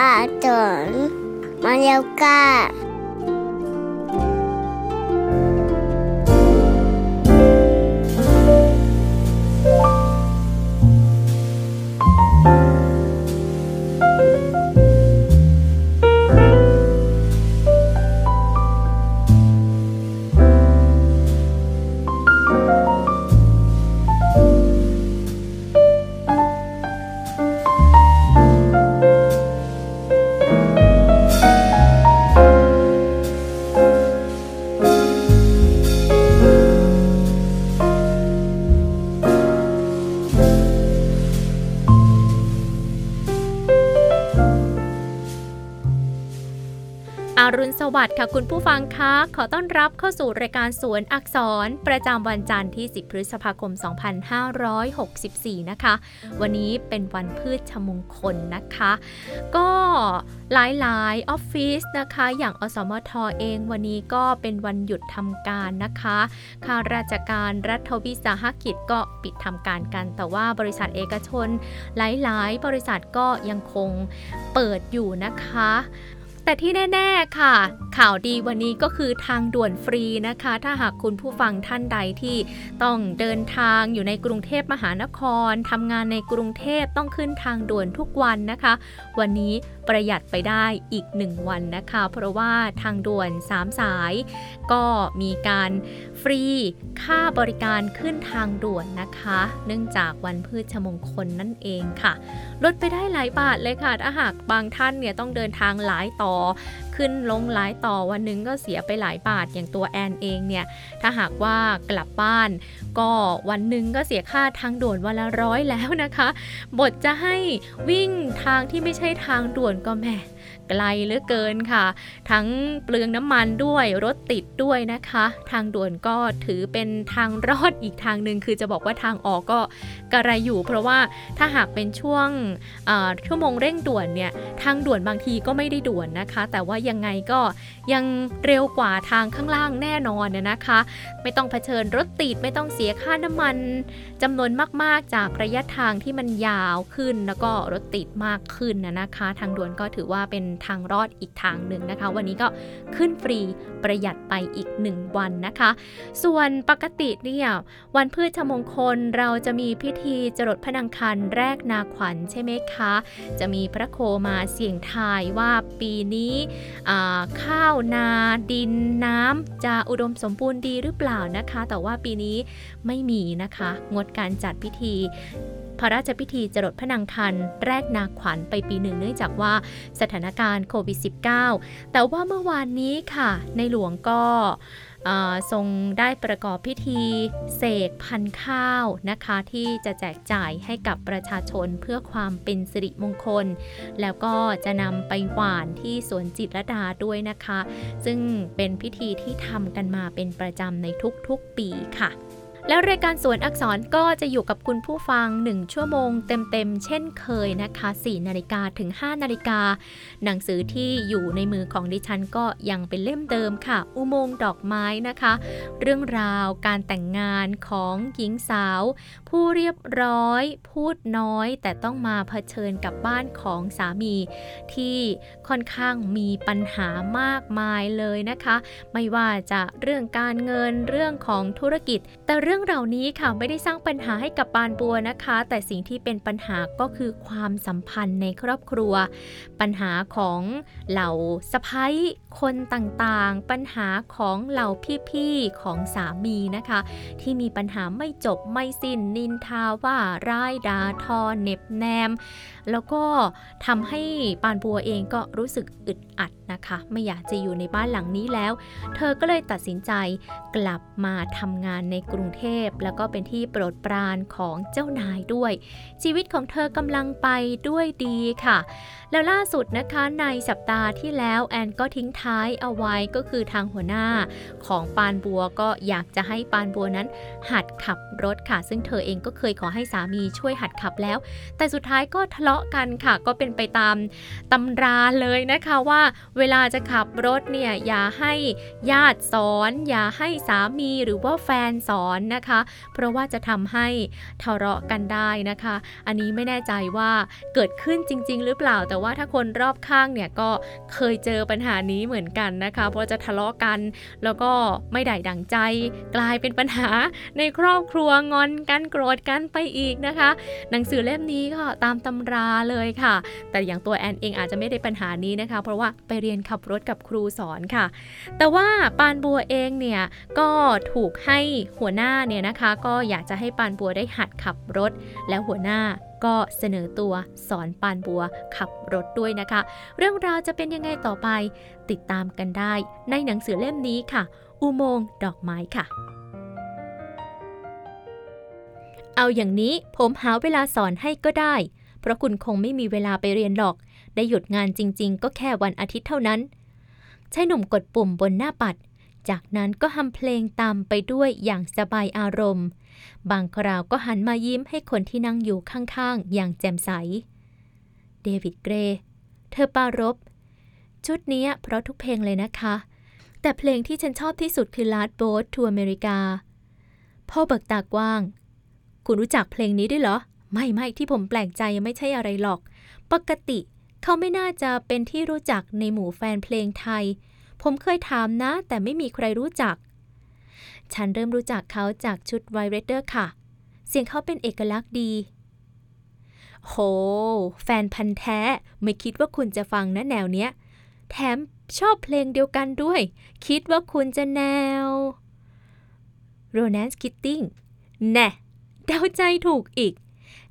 สือ สวัสดิ์ค่ะคุณผู้ฟังคะขอต้อนรับเข้าสู่รายการสวนอักษร ประจำวันจันทร์ที่ 10 พฤษภาคม 2564 นะคะ วันนี้เป็นวันพืชชมงคลนะคะ ก็หลายๆออฟฟิศนะคะ อย่างอสมทเองวันนี้ก็เป็นวันหยุดทำการนะคะข้าราชการรัฐวิสาหกิจก็ปิดทำการกัน แต่ว่าบริษัทเอกชน หลายๆ บริษัทก็ยังคงเปิดอยู่นะคะ แต่ที่แน่ ๆ ค่ะ ข่าวดีวันนี้ก็คือทางด่วนฟรีนะคะ ถ้าหากคุณผู้ฟังท่านใดที่ต้องเดินทางอยู่ในกรุงเทพมหานครทำงานในกรุงเทพต้องขึ้นทางด่วนทุกวันนะคะ วันนี้ประหยัดไปได้อีก 1 วันนะคะ เพราะว่าทางด่วน 3 สาย ก็มีการฟรีค่าบริการขึ้นทางด่วนนะคะ เนื่องจากวันพืชมงคลนั่นเองค่ะ ลดไปได้หลายบาทเลยค่ะ ถ้าหากบางท่านเนี่ยต้องเดินทางหลายต่อ ขึ้นลงหลายต่อวันหนึงก็เสียไปหลายบาทอย่างตัวแอนเองเนี่ยถ้าหากว่ากลับบ้าน ก็วันหนึ่งก็เสียค่าทางด่วนวันละร้อยแล้วนะคะ บทจะให้วิ่งทางที่ไม่ใช่ทางด่วนก็แหม่ ไกลเหลือเกินค่ะ ทั้งเปลืองน้ำมันด้วยรถติดด้วยนะคะ ทางด่วนก็ถือเป็นทางรอดอีกทางหนึ่งคือจะบอกว่าทางออกก็กระไรอยู่ เพราะว่าถ้าหากเป็นช่วงชั่วโมงเร่งด่วนเนี่ยทางด่วนบางทีก็ไม่ได้ด่วนนะคะ แต่ว่ายังไงก็ยังเร็วกว่าทางข้างล่างแน่นอนน่ะนะคะ ไม่ต้องเผชิญรถติดไม่ต้องเสียค่าน้ำมันจำนวนมาก ๆ จากระยะทางที่มันยาวขึ้นแล้วก็รถติดมากขึ้นนะนะคะ ทางด่วนก็ถือว่าเป็นทางรอดอีกทางหนึ่งนะคะ วันนี้ก็ขึ้นฟรีประหยัดไปอีก 1 วันนะคะ ส่วนปกติเนี่ยวันพืชมงคลเราจะมีพิธีจรดพนังคันแรกนาขวัญใช่ไหมคะ จะมีพระโคมาเสี่ยงทายว่าปีนี้ข้าวนาดินน้ำจะอุดมสมบูรณ์ดีหรือเปล่านะคะ แต่ว่าปีนี้ไม่มีนะคะ งดการจัดพิธี พระราชพิธีจรดพระนางคันแรกนาขวัญไปปีหนึ่งเนื่องจากว่าสถานการณ์โควิด -19 แต่ว่าเมื่อวานนี้ค่ะ ในหลวงก็ทรงได้ประกอบพิธีเสกพันข้าวนะคะ ที่จะแจกจ่ายให้กับประชาชนเพื่อความเป็นสิริมงคล แล้วก็จะนำไปหวานที่สวนจิตรดาด้วยนะคะ ซึ่งเป็นพิธีที่ทำกันมาเป็นประจำในทุกๆปีค่ะ แล้วรายการสวนอักษรก็จะอยู่กับคุณผู้ฟัง 1 ชั่วโมงเต็มๆ เช่นเคยนะคะ 4 นาฬิกาถึง 5 นาฬิกา หนังสือที่อยู่ในมือของดิฉันก็ยังเป็นเล่มเดิมค่ะ อุโมงค์ดอกไม้นะคะ เรื่องราวการแต่งงานของหญิงสาว ผู้เรียบร้อย พูดน้อย แต่ต้องมาเผชิญกับบ้านของสามี ที่ค่อนข้างมีปัญหามากมายเลยนะคะ ไม่ว่าจะเรื่องการเงินเรื่องของธุรกิจแต่เรื่องเหล่านี้ค่ะไม่ได้สร้างปัญหาให้กับปานบัวนะคะ แต่สิ่งที่เป็นปัญหาก็คือความสัมพันธ์ในครอบครัว ปัญหาของเหล่าสะพ้ายคนต่างๆ ปัญหาของเหล่าพี่ๆของสามีนะคะ ที่มีปัญหาไม่จบไม่สิ้นนินทาว่าร้ายดาทอเน็บแนม แล้วก็ทำให้ปานบัวเองก็รู้สึกอึดอัดนะคะ ไม่อยากจะอยู่ในบ้านหลังนี้แล้ว เธอก็เลยตัดสินใจกลับมาทำงานในกรุงเทเทพ แล้วก็เป็นที่โปรดปรานของเจ้านายด้วย ชีวิตของเธอกำลังไปด้วยดีค่ะ แล้วล่าสุดนะคะในสัปดาห์ที่แล้วแอนก็ทิ้งท้ายเอาไว้ก็คือทางหัวหน้าของปานบัวก็อยากจะให้ปานบัวนั้น หัดขับรถค่ะ ซึ่งเธอเองก็เคยขอให้สามีช่วยหัดขับแล้ว แต่สุดท้ายก็ทะเลาะกันค่ะ ก็เป็นไปตามตำราเลยนะคะว่าเวลาจะขับรถเนี่ยอย่าให้ญาติสอน อย่าให้สามีหรือว่าแฟนสอนนะคะ เพราะว่าจะทำให้ทะเลาะกันได้นะคะ อันนี้ไม่แน่ใจว่าเกิดขึ้นจริง ๆ หรือเปล่าแต่ว่าถ้าคนรอบข้างเนี่ยก็เคยเจอปัญหานี้เหมือนกันนะคะเพราะจะทะเลาะกัน แล้วก็ไม่ได้ดังใจ กลายเป็นปัญหาในครอบครัวงอนกันโกรธกันไปอีกนะคะ หนังสือเล่มนี้ก็ตามตำราเลยค่ะ แต่อย่างตัวแอนเองอาจจะไม่ได้ปัญหานี้นะคะ เพราะว่าไปเรียนขับรถกับครูสอนค่ะ แต่ว่าปานบัวเองเนี่ยก็ถูกให้หัวหน้าเนี่ยนะคะ ก็อยากจะให้ปานบัวได้หัดขับรถ แล้วหัวหน้า ก็เสนอตัวสอนปานบัวขับรถด้วยนะคะ เรื่องราวจะเป็นยังไงต่อไป ติดตามกันได้ในหนังสือเล่มนี้ค่ะ อุโมงค์ดอกไม้ค่ะ เอาอย่างนี้ผมหาเวลาสอนให้ก็ได้ เพราะคุณคงไม่มีเวลาไปเรียนหรอก ได้หยุดงานจริง ๆ ก็แค่วันอาทิตย์เท่านั้นชายหนุ่มกดปุ่มบนหน้าปัด จากนั้นก็ฮัมเพลงตามไปด้วยอย่างสบายอารมณ์ บางคราวก็หันมายิ้มให้คนที่นั่งอยู่ข้างๆ อย่างแจ่มใส เดวิดเกรย์เธอปรารบชุดนี้เพราะทุกเพลงเลยนะคะ แต่เพลงที่ฉันชอบที่สุดคือ Last Boat to America พ่อเบิกตากว้าง คุณรู้จักเพลงนี้ด้วยเหรอ ไม่ไม่ที่ผมแปลกใจไม่ใช่อะไรหรอก ปกติเขาไม่น่าจะเป็นที่รู้จักในหมู่แฟนเพลงไทย ผมเคยถามนะ แต่ไม่มีใครรู้จัก ฉันเริ่มรู้จักเขาจากชุดไวเรเดอร์ค่ะ เสียงเขาเป็นเอกลักษณ์ดี โห แฟนพันธ์แท้ ไม่คิดว่าคุณจะฟังนะแนวเนี้ย แถมชอบเพลงเดียวกันด้วย คิดว่าคุณจะแนว Romance Kitting แน่เดาใจถูกอีก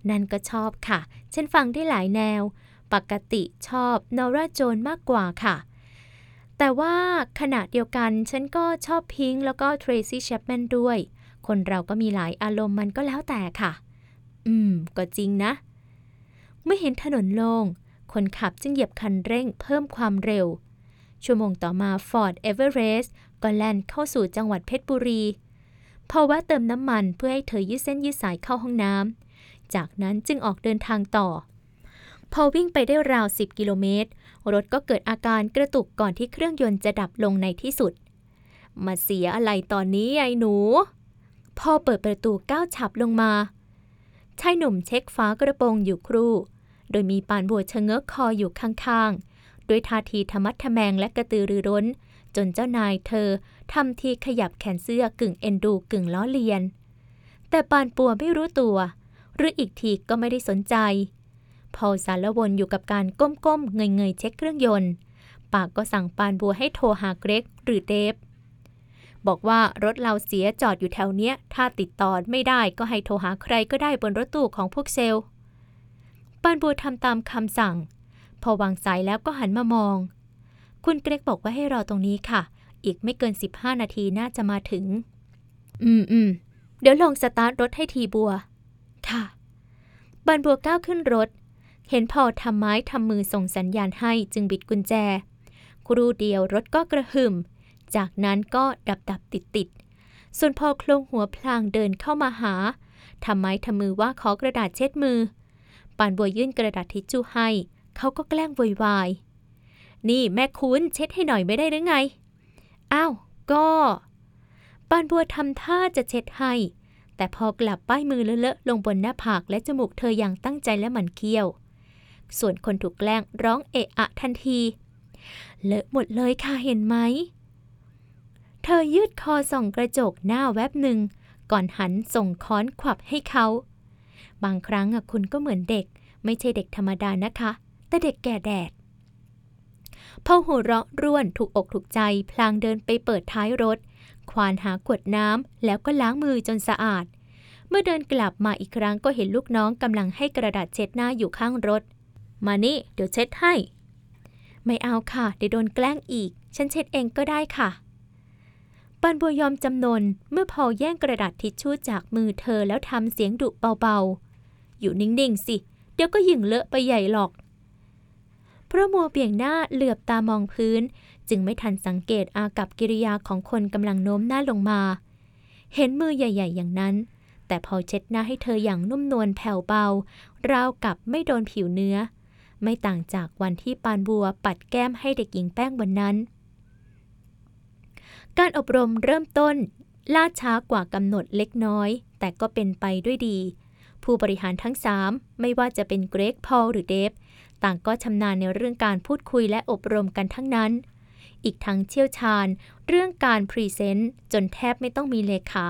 นั่นก็ชอบค่ะ ฉันฟังได้หลายแนว ปกติชอบนอร่าโจนมากกว่าค่ะ แต่ว่าขณะเดียวกันฉันก็ชอบพิงค์แล้วก็เทรซี่แชปแมนด้วย คนเราก็มีหลายอารมณ์มันก็แล้วแต่ค่ะ อืม ก็จริงนะ เมื่อเห็นถนนโลง่งคนขับจึงเหยียบคันเร่งเพิ่มความเร็ว ชั่วโมงต่อมา Ford Everest ก็แล่นเข้าสู่จังหวัดเพชรบุรีพอแวะเติมน้ำมันเพื่อให้เธอยืดเส้นยืดสายเข้าห้องน้ำจากนั้นจึงออกเดินทางต่อ พอวิ่งไปได้ราว 10 กิโลเมตร รถก็เกิดอาการกระตุกก่อนที่เครื่องยนต์จะดับลงในที่สุด มาเสียอะไรตอนนี้ไอ้หนู พ่อเปิดประตูก้าวฉับลงมา ชายหนุ่มเช็คฝากระโปรงอยู่ครู่ โดยมีปานบัวชะเงอคออยู่ข้างๆ ด้วยท่าทีธรรมัดทะแมงและกระตือรือร้น จนเจ้านายเธอทำทีขยับแขนเสื้อกึ่งเอ็นดูกึ่งล้อเลียน แต่ปานปัวไม่รู้ตัว หรืออีกทีก็ไม่ได้สนใจ พอสารวนอยู่กับการก้มๆเงยๆเช็คเครื่องยนต์ ปากก็สั่งปานบัวให้โทรหาเกรกหรือเดฟ บอกว่ารถเราเสียจอดอยู่แถวเนี้ย ถ้าติดต่อไม่ได้ก็ให้โทรหาใครก็ได้บนรถตู้ของพวกเซลล์ปานบัวทำตามคำสั่ง พอวางสายแล้วก็หันมามอง คุณเกรกบอกว่าให้รอตรงนี้ค่ะ อีกไม่เกิน 15 นาทีน่าจะมาถึง อืมอืมเดี๋ยวลองสตาร์ทรถให้ทีบัว ค่ะบันบัวก้าวขึ้นรถ เห็นพอทำไม้ทำมือส่งสัญญาณให้จึงบิดกุญแจ ครูเดียวรถก็กระหึ่ม จากนั้นก็ดับดับติดติด ส่วนพอโคลงหัวพลางเดินเข้ามาหาทำไม้ทำมือว่าขอกระดาษเช็ดมือ ปานบัวยื่นกระดาษทิชชู่ให้ เขาก็แกล้งโวยวาย นี่แม่คุณเช็ดให้หน่อยไม่ได้หรือไง อ้าว ก็ปานบัวทำท่าจะเช็ดให้ แต่พอกลับป้ายมือเลอะๆลงบนหน้าผากและจมูกเธออย่างตั้งใจและหมันเคี้ยว ส่วนคนถูกแกล้งร้องเอะอะทันที เลอะหมดเลยค่ะเห็นไหม เธอยืดคอส่องกระจกหน้าแวบหนึ่ง ก่อนหันส่งค้อนขวับให้เขา บางครั้งอะคุณก็เหมือนเด็ก ไม่ใช่เด็กธรรมดานะคะ แต่เด็กแก่แดดพอหัวเราะร่วนถูกอกถูกใจ พลางเดินไปเปิดท้ายรถ ควานหาขวดน้ำแล้วก็ล้างมือจนสะอาด เมื่อเดินกลับมาอีกครั้งก็เห็นลูกน้องกำลังให้กระดาษเช็ดหน้าอยู่ข้างรถ มานี่ เดี๋ยวเช็ดให้ ไม่เอาค่ะ เดี๋ยวโดนแกล้งอีก ฉันเช็ดเองก็ได้ค่ะปานบัวยอมจำนนเมื่อพอแย่งกระดาษทิชชู่จากมือเธอแล้วทำเสียงดุเบาๆ อยู่นิ่งๆสิ เดี๋ยวก็ยิ่งเลอะไปใหญ่หรอกเพราะมัวเบี่ยงหน้าเหลือบตามองพื้น จึงไม่ทันสังเกตอากับกิริยาของคนกำลังโน้มหน้าลงมา เห็นมือใหญ่ ๆ อย่างนั้น แต่พอเช็ดหน้าให้เธออย่างนุ่มนวลแผ่วเบา ราวกับไม่โดนผิวเนื้อ ไม่ต่างจากวันที่ปานบัวปัดแก้มให้เด็กหญิงแป้งวันนั้น การอบรมเริ่มต้น ล่าช้ากว่ากำหนดเล็กน้อย แต่ก็เป็นไปด้วยดี ผู้บริหารทั้งสามไม่ว่าจะเป็นเกรกพอลหรือเดฟ ต่างก็ชำนาญในเรื่องการพูดคุยและอบรมกันทั้งนั้น อีกทั้งเชี่ยวชาญ เรื่องการพรีเซนต์จนแทบไม่ต้องมีเลขา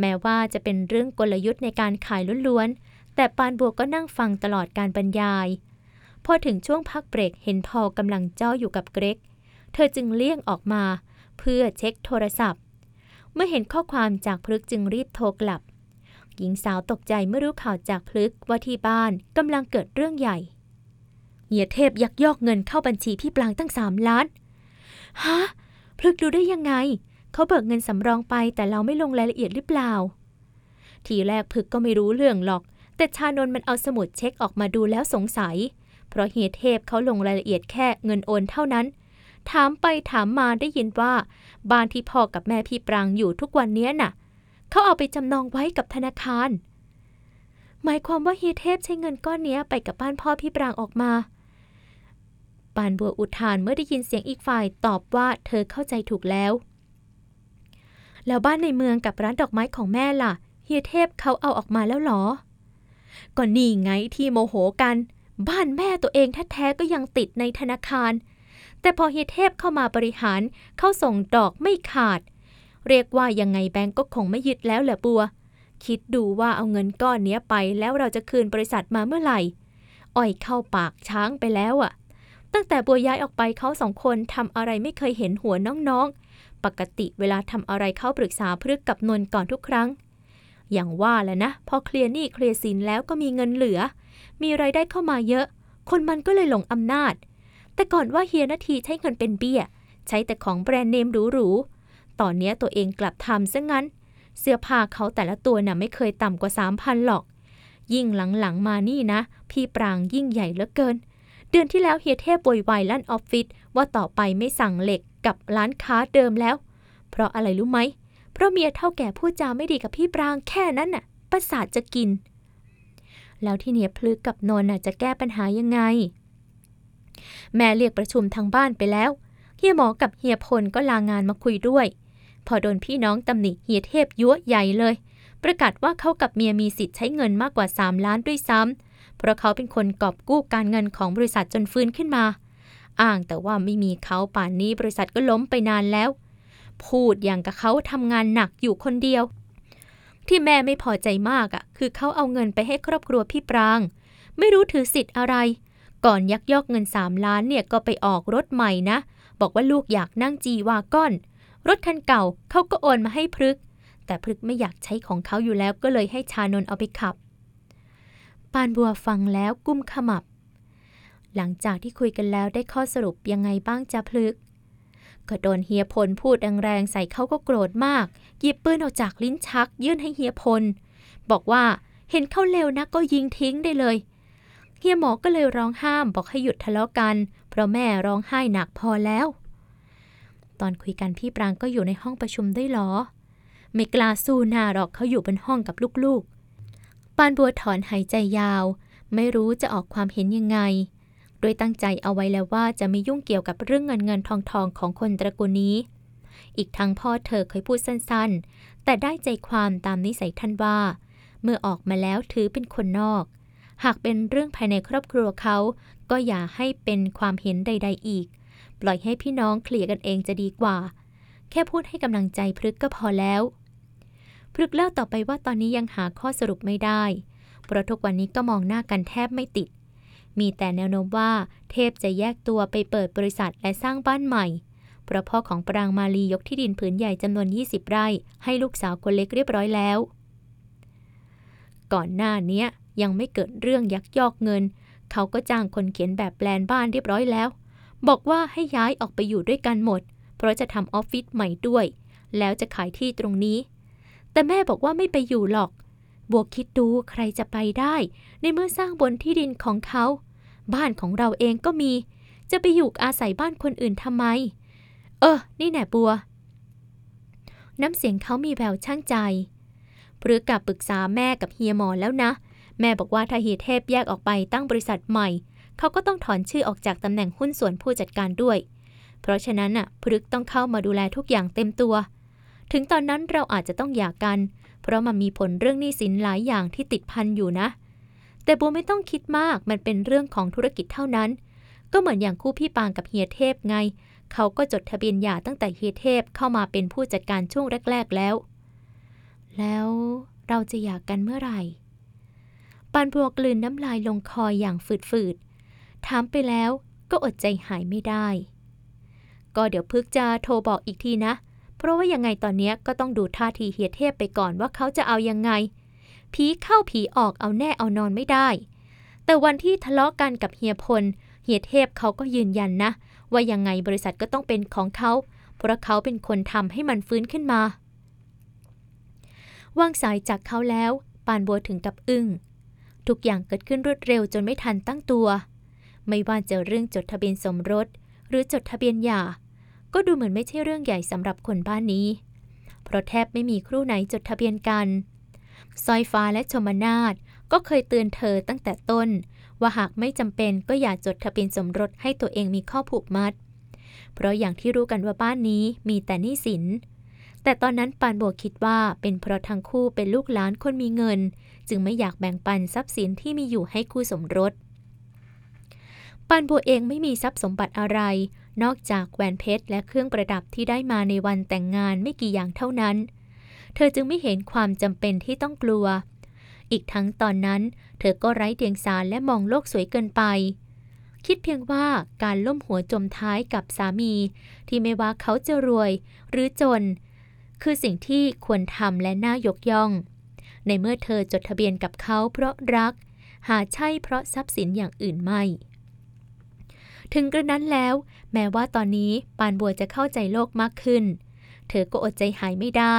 แม้ว่าจะเป็นเรื่องกลยุทธ์ในการขายล้วนๆแต่ปานบัวก็นั่งฟังตลอดการบรรยาย พอถึงช่วงพักเบรกเห็นพอลกำลังจ้ออยู่กับเกรก เธอจึงเลี่ยงออกมา เพื่อเช็คโทรศัพท์ เมื่อเห็นข้อความจากพลึกจึงรีบโทรกลับ หญิงสาวตกใจเมื่อรู้ข่าวจากพลึกว่าที่บ้านกำลังเกิดเรื่องใหญ่ เหียเทพยักยอกเงินเข้าบัญชีพี่ปลางตั้งสามล้านฮะพลึกรู้ได้ยังไง เขาเบิกเงินสำรองไปแต่เราไม่ลงรายละเอียดหรือเปล่า ทีแรกพลึกก็ไม่รู้เรื่องหรอก แต่ชานนมันเอาสมุดเช็คออกมาดูแล้วสงสัย เพราะเฮียเทพเขาลงรายละเอียดแค่เงินโอนเท่านั้น ถามไปถามมาได้ยินว่า บ้านที่พ่อกับแม่พี่ปรางอยู่ทุกวันนี้น่ะเขาเอาไปจำนองไว้กับธนาคาร หมายความว่าเฮียเทพใช้เงินก้อนเนี้ยไปกับบ้านพ่อพี่ปรางออกมาปานบัวอุทานเมื่อได้ยินเสียงอีกฝ่ายตอบว่าเธอเข้าใจถูกแล้ว แล้วบ้านในเมืองกับร้านดอกไม้ของแม่ล่ะ เฮียเทพเขาเอาออกมาแล้วหรอ ก็นี่ไงที่โมโหกัน บ้านแม่ตัวเองแท้ๆก็ยังติดในธนาคาร แต่พอเฮียเทพเข้ามาบริหารเขาส่งดอกไม่ขาด เรียกว่ายังไงแบงก์ก็คงไม่ยึดแล้วแหละบัว คิดดูว่าเอาเงินก้อนเนี้ยไปแล้วเราจะคืนบริษัทมาเมื่อไหร่ อ้อยเข้าปากช้างไปแล้วอะ่ะ ตั้งแต่บัวย้ายออกไปเขาสองคนทำอะไรไม่เคยเห็นหัวน้องๆ ปกติเวลาทำอะไรเขาปรึกษาพฤกกับนนท์ก่อนทุกครั้ง อย่างว่าแหละนะพอเคลียร์หนี้เคลียร์สินแล้วก็มีเงินเหลือ มีไรายได้เข้ามาเยอะ คนมันก็เลยหลงอำนาจ แต่ก่อนว่าเฮียนาทีใช้เงินเป็นเบี้ย ใช้แต่ของแบรนด์เนมหรูๆ ตอนนี้ตัวเองกลับทำซะงั้น เสื้อผ้าเขาแต่ละตัวน่ะไม่เคยต่ำกว่าสามพันหรอก ยิ่งหลังๆมานี่นะ พี่ปรางยิ่งใหญ่เหลือเกิน เดือนที่แล้วเฮียเทพโวยวายลั่นออฟฟิศว่าต่อไปไม่สั่งเหล็กกับร้านค้าเดิมแล้ว เพราะอะไรรู้ไหม เพราะเมียเท่าแก่พูดจาไม่ดีกับพี่ปรางแค่นั้นน่ะประสาทจะกิน แล้วที่เนี่ยพลึกกับนนท์น่ะจะแก้ปัญหายังไง แม่เรียกประชุมทางบ้านไปแล้ว เฮียหมอกับเฮียพลก็ลางานมาคุยด้วย พอโดนพี่น้องตำหนิเฮียเทพยั่วใหญ่เลย ประกาศว่าเขากับเมียมีสิทธิ์ใช้เงินมากกว่า 3 ล้านด้วยซ้ำเพราะเขาเป็นคนกอบกู้การเงินของบริษัทจนฟื้นขึ้นมา อ้างแต่ว่าไม่มีเขาป่านนี้บริษัทก็ล้มไปนานแล้ว พูดอย่างกับเขาทำงานหนักอยู่คนเดียว ที่แม่ไม่พอใจมากอะ่ะ คือเขาเอาเงินไปให้ครอบครัวพี่ปราง ไม่รู้ถือสิทธิ์อะไร ก่อนยักยอกเงินสามล้านเนี่ยก็ไปออกรถใหม่นะ บอกว่าลูกอยากนั่งจีวาก้อน รถคันเก่าเขาก็โอนมาให้พฤก แต่พฤกไม่อยากใช้ของเขาอยู่แล้วก็เลยให้ชานนเอาไปขับ ปานบัวฟังแล้วกุ้มขมับ หลังจากที่คุยกันแล้วได้ข้อสรุปยังไงบ้างจ้าพลึก ก็โดนเฮียพลพูดแรงๆใส่เขาก็โกรธมาก หยิบปืนออกจากลิ้นชัก ยื่นให้เฮียพล บอกว่าเห็นเขาเลวนักก็ยิงทิ้งได้เลย เฮียหมอก็เลยร้องห้ามบอกให้หยุดทะเลาะกัน เพราะแม่ร้องไห้หนักพอแล้ว ตอนคุยกันพี่ปรางก็อยู่ในห้องประชุมด้วยหรอ ไม่กล้าสู้หน้าหรอกเขาอยู่บนห้องกับลูกๆ ปานบัวถอนหายใจยาว ไม่รู้จะออกความเห็นยังไง โดยตั้งใจเอาไว้แล้วว่าจะไม่ยุ่งเกี่ยวกับเรื่องเงินเงินทองทองของคนตระกูลนี้ อีกทั้งพ่อเธอเคยพูดสั้นๆ แต่ได้ใจความตามนิสัยท่านว่า เมื่อออกมาแล้วถือเป็นคนนอก หากเป็นเรื่องภายในครอบครัวเขา ก็อย่าให้เป็นความเห็นใด ๆ อีก ปล่อยให้พี่น้องเคลียร์กันเองจะดีกว่า แค่พูดให้กำลังใจพฤกก็พอแล้วพฤกเล่าต่อไปว่าตอนนี้ยังหาข้อสรุปไม่ได้ เพราะทุกวันนี้ก็มองหน้ากันแทบไม่ติด มีแต่แนวโน้มว่าเทพจะแยกตัวไปเปิดบริษัทและสร้างบ้านใหม่เพราะพ่อของปรางมาลียกที่ดินผืนใหญ่จำนวน 20 ไร่ ให้ลูกสาวคนเล็กเรียบร้อยแล้ว ก่อนหน้านี้ยังไม่เกิดเรื่องยักยอกเงิน เขาก็จ้างคนเขียนแบบแปลนบ้านเรียบร้อยแล้ว บอกว่าให้ย้ายออกไปอยู่ด้วยกันหมด เพราะจะทำออฟฟิศใหม่ด้วย แล้วจะขายที่ตรงนี้ แต่แม่บอกว่าไม่ไปอยู่หรอก บัวคิดดูใครจะไปได้ ในเมื่อสร้างบนที่ดินของเขา บ้านของเราเองก็มี จะไปอยู่อาศัยบ้านคนอื่นทำไม เออ นี่แหน่บัว น้ำเสียงเขามีแววช่างใจปรือกับปรึกษาแม่กับเฮียหมอแล้วนะ แม่บอกว่าถ้าเฮียเทพแยกออกไปตั้งบริษัทใหม่ เขาก็ต้องถอนชื่อออกจากตำแหน่งหุ้นส่วนผู้จัดการด้วย เพราะฉะนั้นน่ะพฤกษ์ต้องเข้ามาดูแลทุกอย่างเต็มตัว ถึงตอนนั้นเราอาจจะต้องหย่ากัน เพราะมันมีผลเรื่องหนี้สินหลายอย่างที่ติดพันอยู่นะ แต่บัวไม่ต้องคิดมากมันเป็นเรื่องของธุรกิจเท่านั้น ก็เหมือนอย่างคู่พี่ปางกับเฮียเทพไง เขาก็จดทะเบียนหย่าตั้งแต่เฮียเทพเข้ามาเป็นผู้จัดการช่วงแรก ๆแล้ว แล้วเราจะหย่ากกันเมื่อไหร่ปานบัวกลืนน้ำลายลงคออย่างฝืดๆถามไปแล้วก็อดใจหายไม่ได้ ก็เดี๋ยวพึกจะโทรบอกอีกทีนะ ราะว่ายังไงตอนนี้ก็ต้องดูท่าทีเฮียเทพไปก่อนว่าเขาจะเอายังไง ผีเข้าผีออกเอาแน่เอานอนไม่ได้ แต่วันที่ทะเลาะกันกับเฮียพล เฮียเทพเขาก็ยืนยันนะ ว่ายังไงบริษัทก็ต้องเป็นของเขา เพราะเขาเป็นคนทำให้มันฟื้นขึ้นมา วางสายจากเขาแล้ว ปานบัวถึงกับอึ้ง ทุกอย่างเกิดขึ้นรวดเร็วจนไม่ทันตั้งตัว ไม่ว่าจะเรื่องจดทะเบียนสมรส หรือจดทะเบียนหย่า ก็ดูเหมือนไม่ใช่เรื่องใหญ่สำหรับคนบ้านนี้ เพราะแทบไม่มีครู่ไหนจดทะเบียนกันสร้อยฟ้าและชมนาทก็เคยเตือนเธอตั้งแต่ต้น ว่าหากไม่จำเป็นก็อย่าจดทะเบียนสมรสให้ตัวเองมีข้อผูกมัด เพราะอย่างที่รู้กันว่าบ้านนี้มีแต่หนี้สิน แต่ตอนนั้นปานบัวคิดว่าเป็นเพราะทั้งคู่เป็นลูกหลานคนมีเงิน จึงไม่อยากแบ่งปันทรัพย์สินที่มีอยู่ให้คู่สมรสปานบัวเองไม่มีทรัพย์สมบัติอะไร นอกจากแหวนเพชรและเครื่องประดับที่ได้มาในวันแต่งงานไม่กี่อย่างเท่านั้น เธอจึงไม่เห็นความจำเป็นที่ต้องกลัว อีกทั้งตอนนั้น เธอก็ไร้เดียงสารและมองโลกสวยเกินไป คิดเพียงว่าการล่มหัวจมท้ายกับสามี ที่ไม่ว่าเขาจะรวยหรือจน คือสิ่งที่ควรทำและน่ายกย่อง ในเมื่อเธอจดทะเบียนกับเขาเพราะรัก หาใช่เพราะทรัพย์สินอย่างอื่นไม่ ถึงกระนั้นแล้ว แม้ว่าตอนนี้ปานบัวจะเข้าใจโลกมากขึ้น เธอก็อดใจหายไม่ได้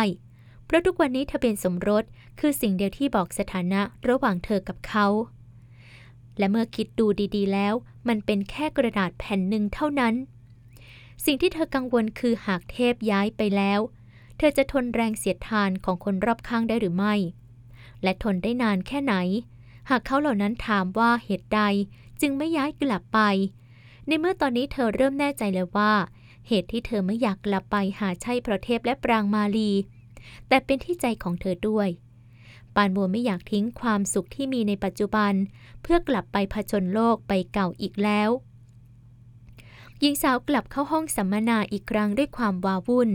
เพราะทุกวันนี้ทะเบียนสมรสคือสิ่งเดียวที่บอกสถานะระหว่างเธอกับเขา และเมื่อคิดดูดีๆ แล้ว มันเป็นแค่กระดาษแผ่นหนึ่งเท่านั้น สิ่งที่เธอกังวลคือหากเทพย้ายไปแล้ว เธอจะทนแรงเสียดทานของคนรอบข้างได้หรือไม่ และทนได้นานแค่ไหน หากเขาเหล่านั้นถามว่าเหตุใดจึงไม่ย้ายกลับไป ในเมื่อตอนนี้เธอเริ่มแน่ใจแล้วว่า เหตุที่เธอไม่อยากกลับไปหาใช่พระเทพและปรางมาลี แต่เป็นที่ใจของเธอด้วย ปานบัวไม่อยากทิ้งความสุขที่มีในปัจจุบัน เพื่อกลับไปผจญโลกไปเก่าอีกแล้ว หญิงสาวกลับเข้าห้องสัมมนาอีกครั้งด้วยความวาวุ่น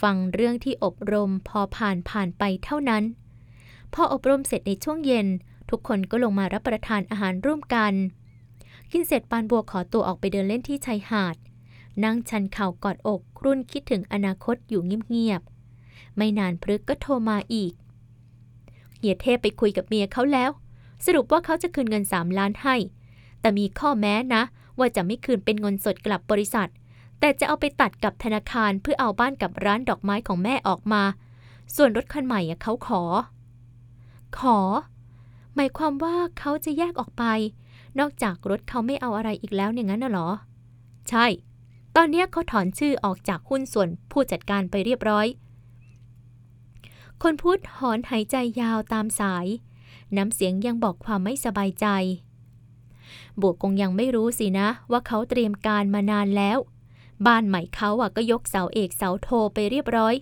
ฟังเรื่องที่อบรมพอผ่านผ่านไปเท่านั้น พออบรมเสร็จในช่วงเย็น ทุกคนก็ลงมารับประทานอาหารร่วมกัน กินเสร็จปานบัวขอตัวออกไปเดินเล่นที่ชายหาด นั่งชันเข่ากอดอกครุ่นคิดถึงอนาคตอยู่เงียบๆ ไม่นานพฤกก็โทรมาอีก เฮียเทพไปคุยกับเมียเขาแล้ว สรุปว่าเขาจะคืนเงินสามล้านให้ แต่มีข้อแม้นะ ว่าจะไม่คืนเป็นเงินสดกลับบริษัท แต่จะเอาไปตัดกับธนาคารเพื่อเอาบ้านกับร้านดอกไม้ของแม่ออกมา ส่วนรถคันใหม่เขาขอ ขอ หมายความว่าเขาจะแยกออกไป นอกจากรถเขาไม่เอาอะไรอีกแล้วอย่างนั้นน่ะเหรอ ใช่ ตอนเนี้ยเขาถอนชื่อออกจากหุ้นส่วนผู้จัดการไปเรียบร้อย คนพูดหอนหายใจยาวตามสาย น้ำเสียงยังบอกความไม่สบายใจบวกคงยังไม่รู้สินะ ว่าเขาเตรียมการมานานแล้ว บ้านใหม่เขาอะก็ยกเสาเอกเสาโทไปเรียบร้อย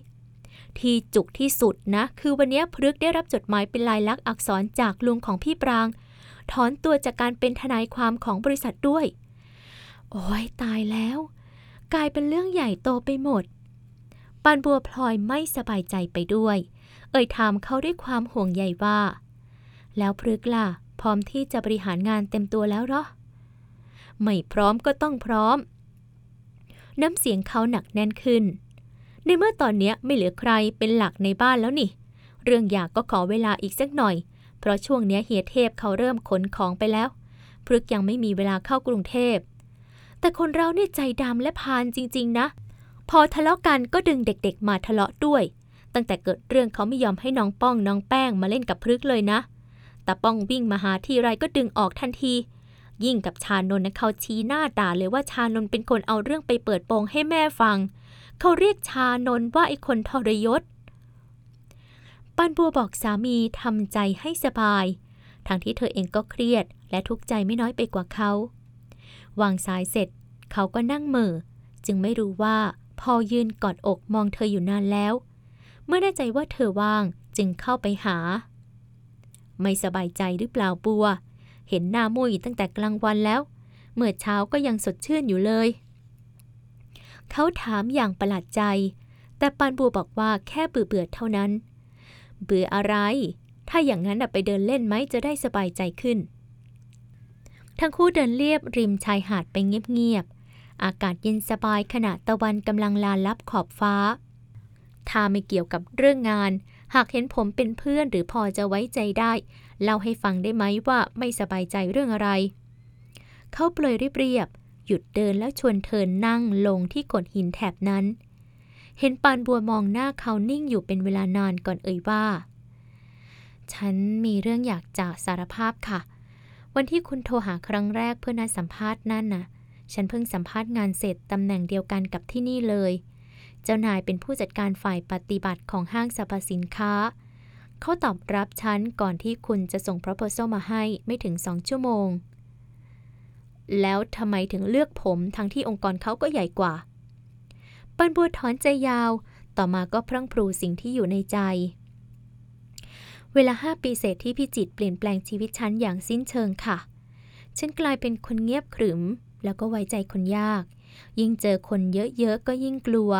ที่จุกที่สุดนะ คือวันนี้พฤกได้รับจดหมายเป็นลายลักษณ์อักษรจากลุงของพี่ปราง ถอนตัวจากการเป็นทนายความของบริษัทด้วย โอ้ยตายแล้ว กลายเป็นเรื่องใหญ่โตไปหมดปานบัวพลอยไม่สบายใจไปด้วย เอ่ยถามเขาด้วยความห่วงใยว่า แล้วพฤกล่ะ พร้อมที่จะบริหารงานเต็มตัวแล้วหรอ ไม่พร้อมก็ต้องพร้อม น้ำเสียงเขาหนักแน่นขึ้น ในเมื่อตอนนี้ไม่เหลือใครเป็นหลักในบ้านแล้วนี่ เรื่องอยากก็ขอเวลาอีกสักหน่อย เพราะช่วงเนี้ยเฮียเทพเขาเริ่มขนของไปแล้ว พฤกยังไม่มีเวลาเข้ากรุงเทพ แต่คนเราเนี่ยใจดำและพานจริง ๆ นะ พอทะเลาะกันก็ดึงเด็กๆ มาทะเลาะด้วย ตั้งแต่เกิดเรื่องเขาไม่ยอมให้น้องป้องน้องแป้งมาเล่นกับพฤกเลยนะ แต่ป้องวิ่งมาหาทีไรก็ดึงออกทันที ยิ่งกับชานนท์นะเขาชี้หน้าด่าเลยว่าชานนท์เป็นคนเอาเรื่องไปเปิดโปงให้แม่ฟัง เขาเรียกชานนท์ว่าไอ้คนทรยศ ปันบัวบอกสามีทำใจให้สบาย ทั้งที่เธอเองก็เครียดและทุกข์ใจไม่น้อยไปกว่าเขา วางสายเสร็จ เขาก็นั่งเหม่อจึงไม่รู้ว่าพอยืนกอดอกมองเธออยู่นานแล้ว เมื่อแน่ใจว่าเธอว่างจึงเข้าไปหา ไม่สบายใจหรือเปล่าบัว เห็นหน้ามุยตั้งแต่กลางวันแล้ว เมื่อเช้าก็ยังสดชื่นอยู่เลย เขาถามอย่างประหลาดใจ แต่ปานบัวบอกว่าแค่เบื่อเบื่อเท่านั้น เบื่ออะไร ถ้าอย่างนั้นไปเดินเล่นไหมจะได้สบายใจขึ้น ทั้งคู่เดินเลียบริมชายหาดไปเงียบๆ อากาศเย็นสบายขณะตะวันกำลังลาลับขอบฟ้า ถ้าไม่เกี่ยวกับเรื่องงาน หากเห็นผมเป็นเพื่อนหรือพอจะไว้ใจได้ เล่าให้ฟังได้ไหมว่าไม่สบายใจเรื่องอะไร เขาเปลยเรียบๆหยุดเดินแล้วชวนเธอนั่งลงที่โขดหินแถบนั้น เห็นปานบัวมองหน้าเขานิ่งอยู่เป็นเวลานานก่อนเอ่ยว่า ฉันมีเรื่องอยากจะสารภาพค่ะ วันที่คุณโทรหาครั้งแรกเพื่อนัดสัมภาษณ์นั่นน่ะ ฉันเพิ่งสัมภาษณ์งานเสร็จตำแหน่งเดียวกันกับที่นี่เลย เจ้านายเป็นผู้จัดการฝ่ายปฏิบัติของห้างสรรพสินค้า เขาตอบรับฉันก่อนที่คุณจะส่ง proposal มาให้ไม่ถึงสองชั่วโมงแล้วทำไมถึงเลือกผมทั้งที่องค์กรเขาก็ใหญ่กว่า ปันบัวถอนใจยาว ต่อมาก็พรั่งพรูสิ่งที่อยู่ในใจ เวลาห้าปีเศษที่พี่จิตเปลี่ยนแปลงชีวิตฉันอย่างสิ้นเชิงค่ะ ฉันกลายเป็นคนเงียบขรึม แล้วก็ไว้ใจคนยาก ยิ่งเจอคนเยอะๆก็ยิ่งกลัว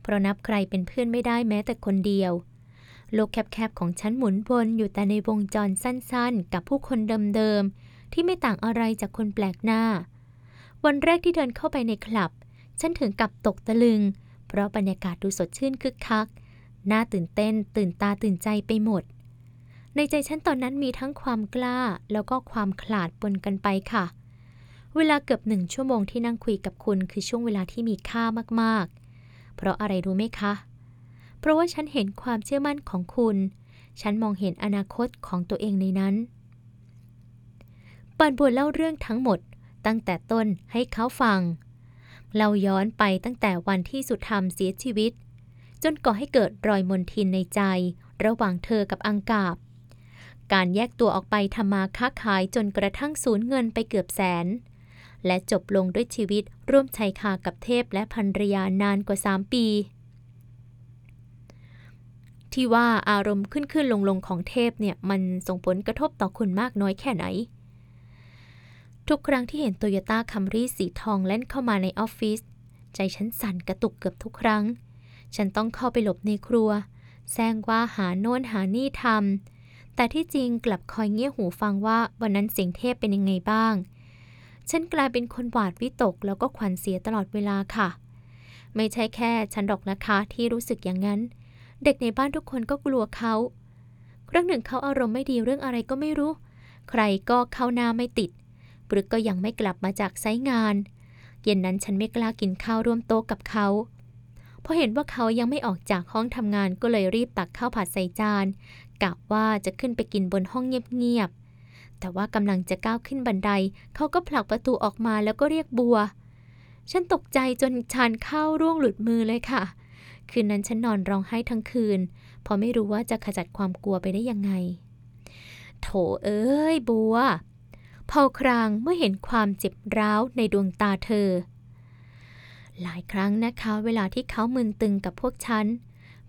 เพราะนับใครเป็นเพื่อนไม่ได้แม้แต่คนเดียวโลกแคบๆของฉันหมุนวนอยู่แต่ในวงจรสั้นๆ กับผู้คนเดิมๆ ที่ไม่ต่างอะไรจากคนแปลกหน้า วันแรกที่เดินเข้าไปในคลับ ฉันถึงกับตกตะลึง เพราะบรรยากาศดูสดชื่นคึกคัก น่าตื่นเต้นตื่นตาตื่นใจไปหมด ในใจฉันตอนนั้นมีทั้งความกล้าแล้วก็ความขลาดปนกันไปค่ะ เวลาเกือบหนึ่งชั่วโมงที่นั่งคุยกับคุณคือช่วงเวลาที่มีค่ามากๆ เพราะอะไรรู้ไหมคะ เพราะว่าฉันเห็นความเชื่อมั่นของคุณ ฉันมองเห็นอนาคตของตัวเองในนั้นปันบัวเล่าเรื่องทั้งหมดตั้งแต่ต้นให้เขาฟัง เราย้อนไปตั้งแต่วันที่สุธรรมเสียชีวิต จนก่อให้เกิดรอยมนทินในใจ ระหว่างเธอกับอังกาบ การแยกตัวออกไปทำมาค้าขายจนกระทั่งสูญเงินไปเกือบแสน และจบลงด้วยชีวิตร่วมชายคากับเทพและภรรยานานกว่า 3 ปี ที่ว่าอารมณ์ขึ้นขึ้นลงลงของเทพเนี่ยมันส่งผลกระทบต่อคุณมากน้อยแค่ไหน ทุกครั้งที่เห็นโตโยต้าคัมรี่สีทองเล่นเข้ามาในออฟฟิศใจฉันสั่นกระตุกเกือบทุกครั้ง ฉันต้องเข้าไปหลบในครัวแซงว่าหาโน่นหานี่ทำแต่ที่จริงกลับคอยเงี่ยหูฟังว่าวันนั้นเสียงเทพเป็นยังไงบ้าง ฉันกลายเป็นคนหวาดวิตกแล้วก็ขวัญเสียตลอดเวลาค่ะ ไม่ใช่แค่ฉันดอกนะคะที่รู้สึกอย่างนั้น เด็กในบ้านทุกคนก็กลัวเขาครั้งหนึ่งเขาอารมณ์ไม่ดีเรื่องอะไรก็ไม่รู้ ใครก็เข้าหน้าไม่ติด ปรึกก็ยังไม่กลับมาจากไซงาน เย็นนั้นฉันไม่กล้ากินข้าวร่วมโต๊ะกับเขาพอเห็นว่าเขายังไม่ออกจากห้องทำงานก็เลยรีบตักข้าวผัดใส่จานกะว่าจะขึ้นไปกินบนห้องเงียบๆแต่ว่ากำลังจะก้าวขึ้นบันได เขาก็ผลักประตูออกมาแล้วก็เรียกบัว ฉันตกใจจนชานข้าวร่วงหลุดมือเลยค่ะ คืนนั้นฉันนอนร้องไห้ทั้งคืน เพราะไม่รู้ว่าจะขจัดความกลัวไปได้ยังไง โถเอ้ยบัว เผาครางเมื่อเห็นความเจ็บร้าวในดวงตาเธอ หลายครั้งนะคะเวลาที่เขามึนตึงกับพวกฉัน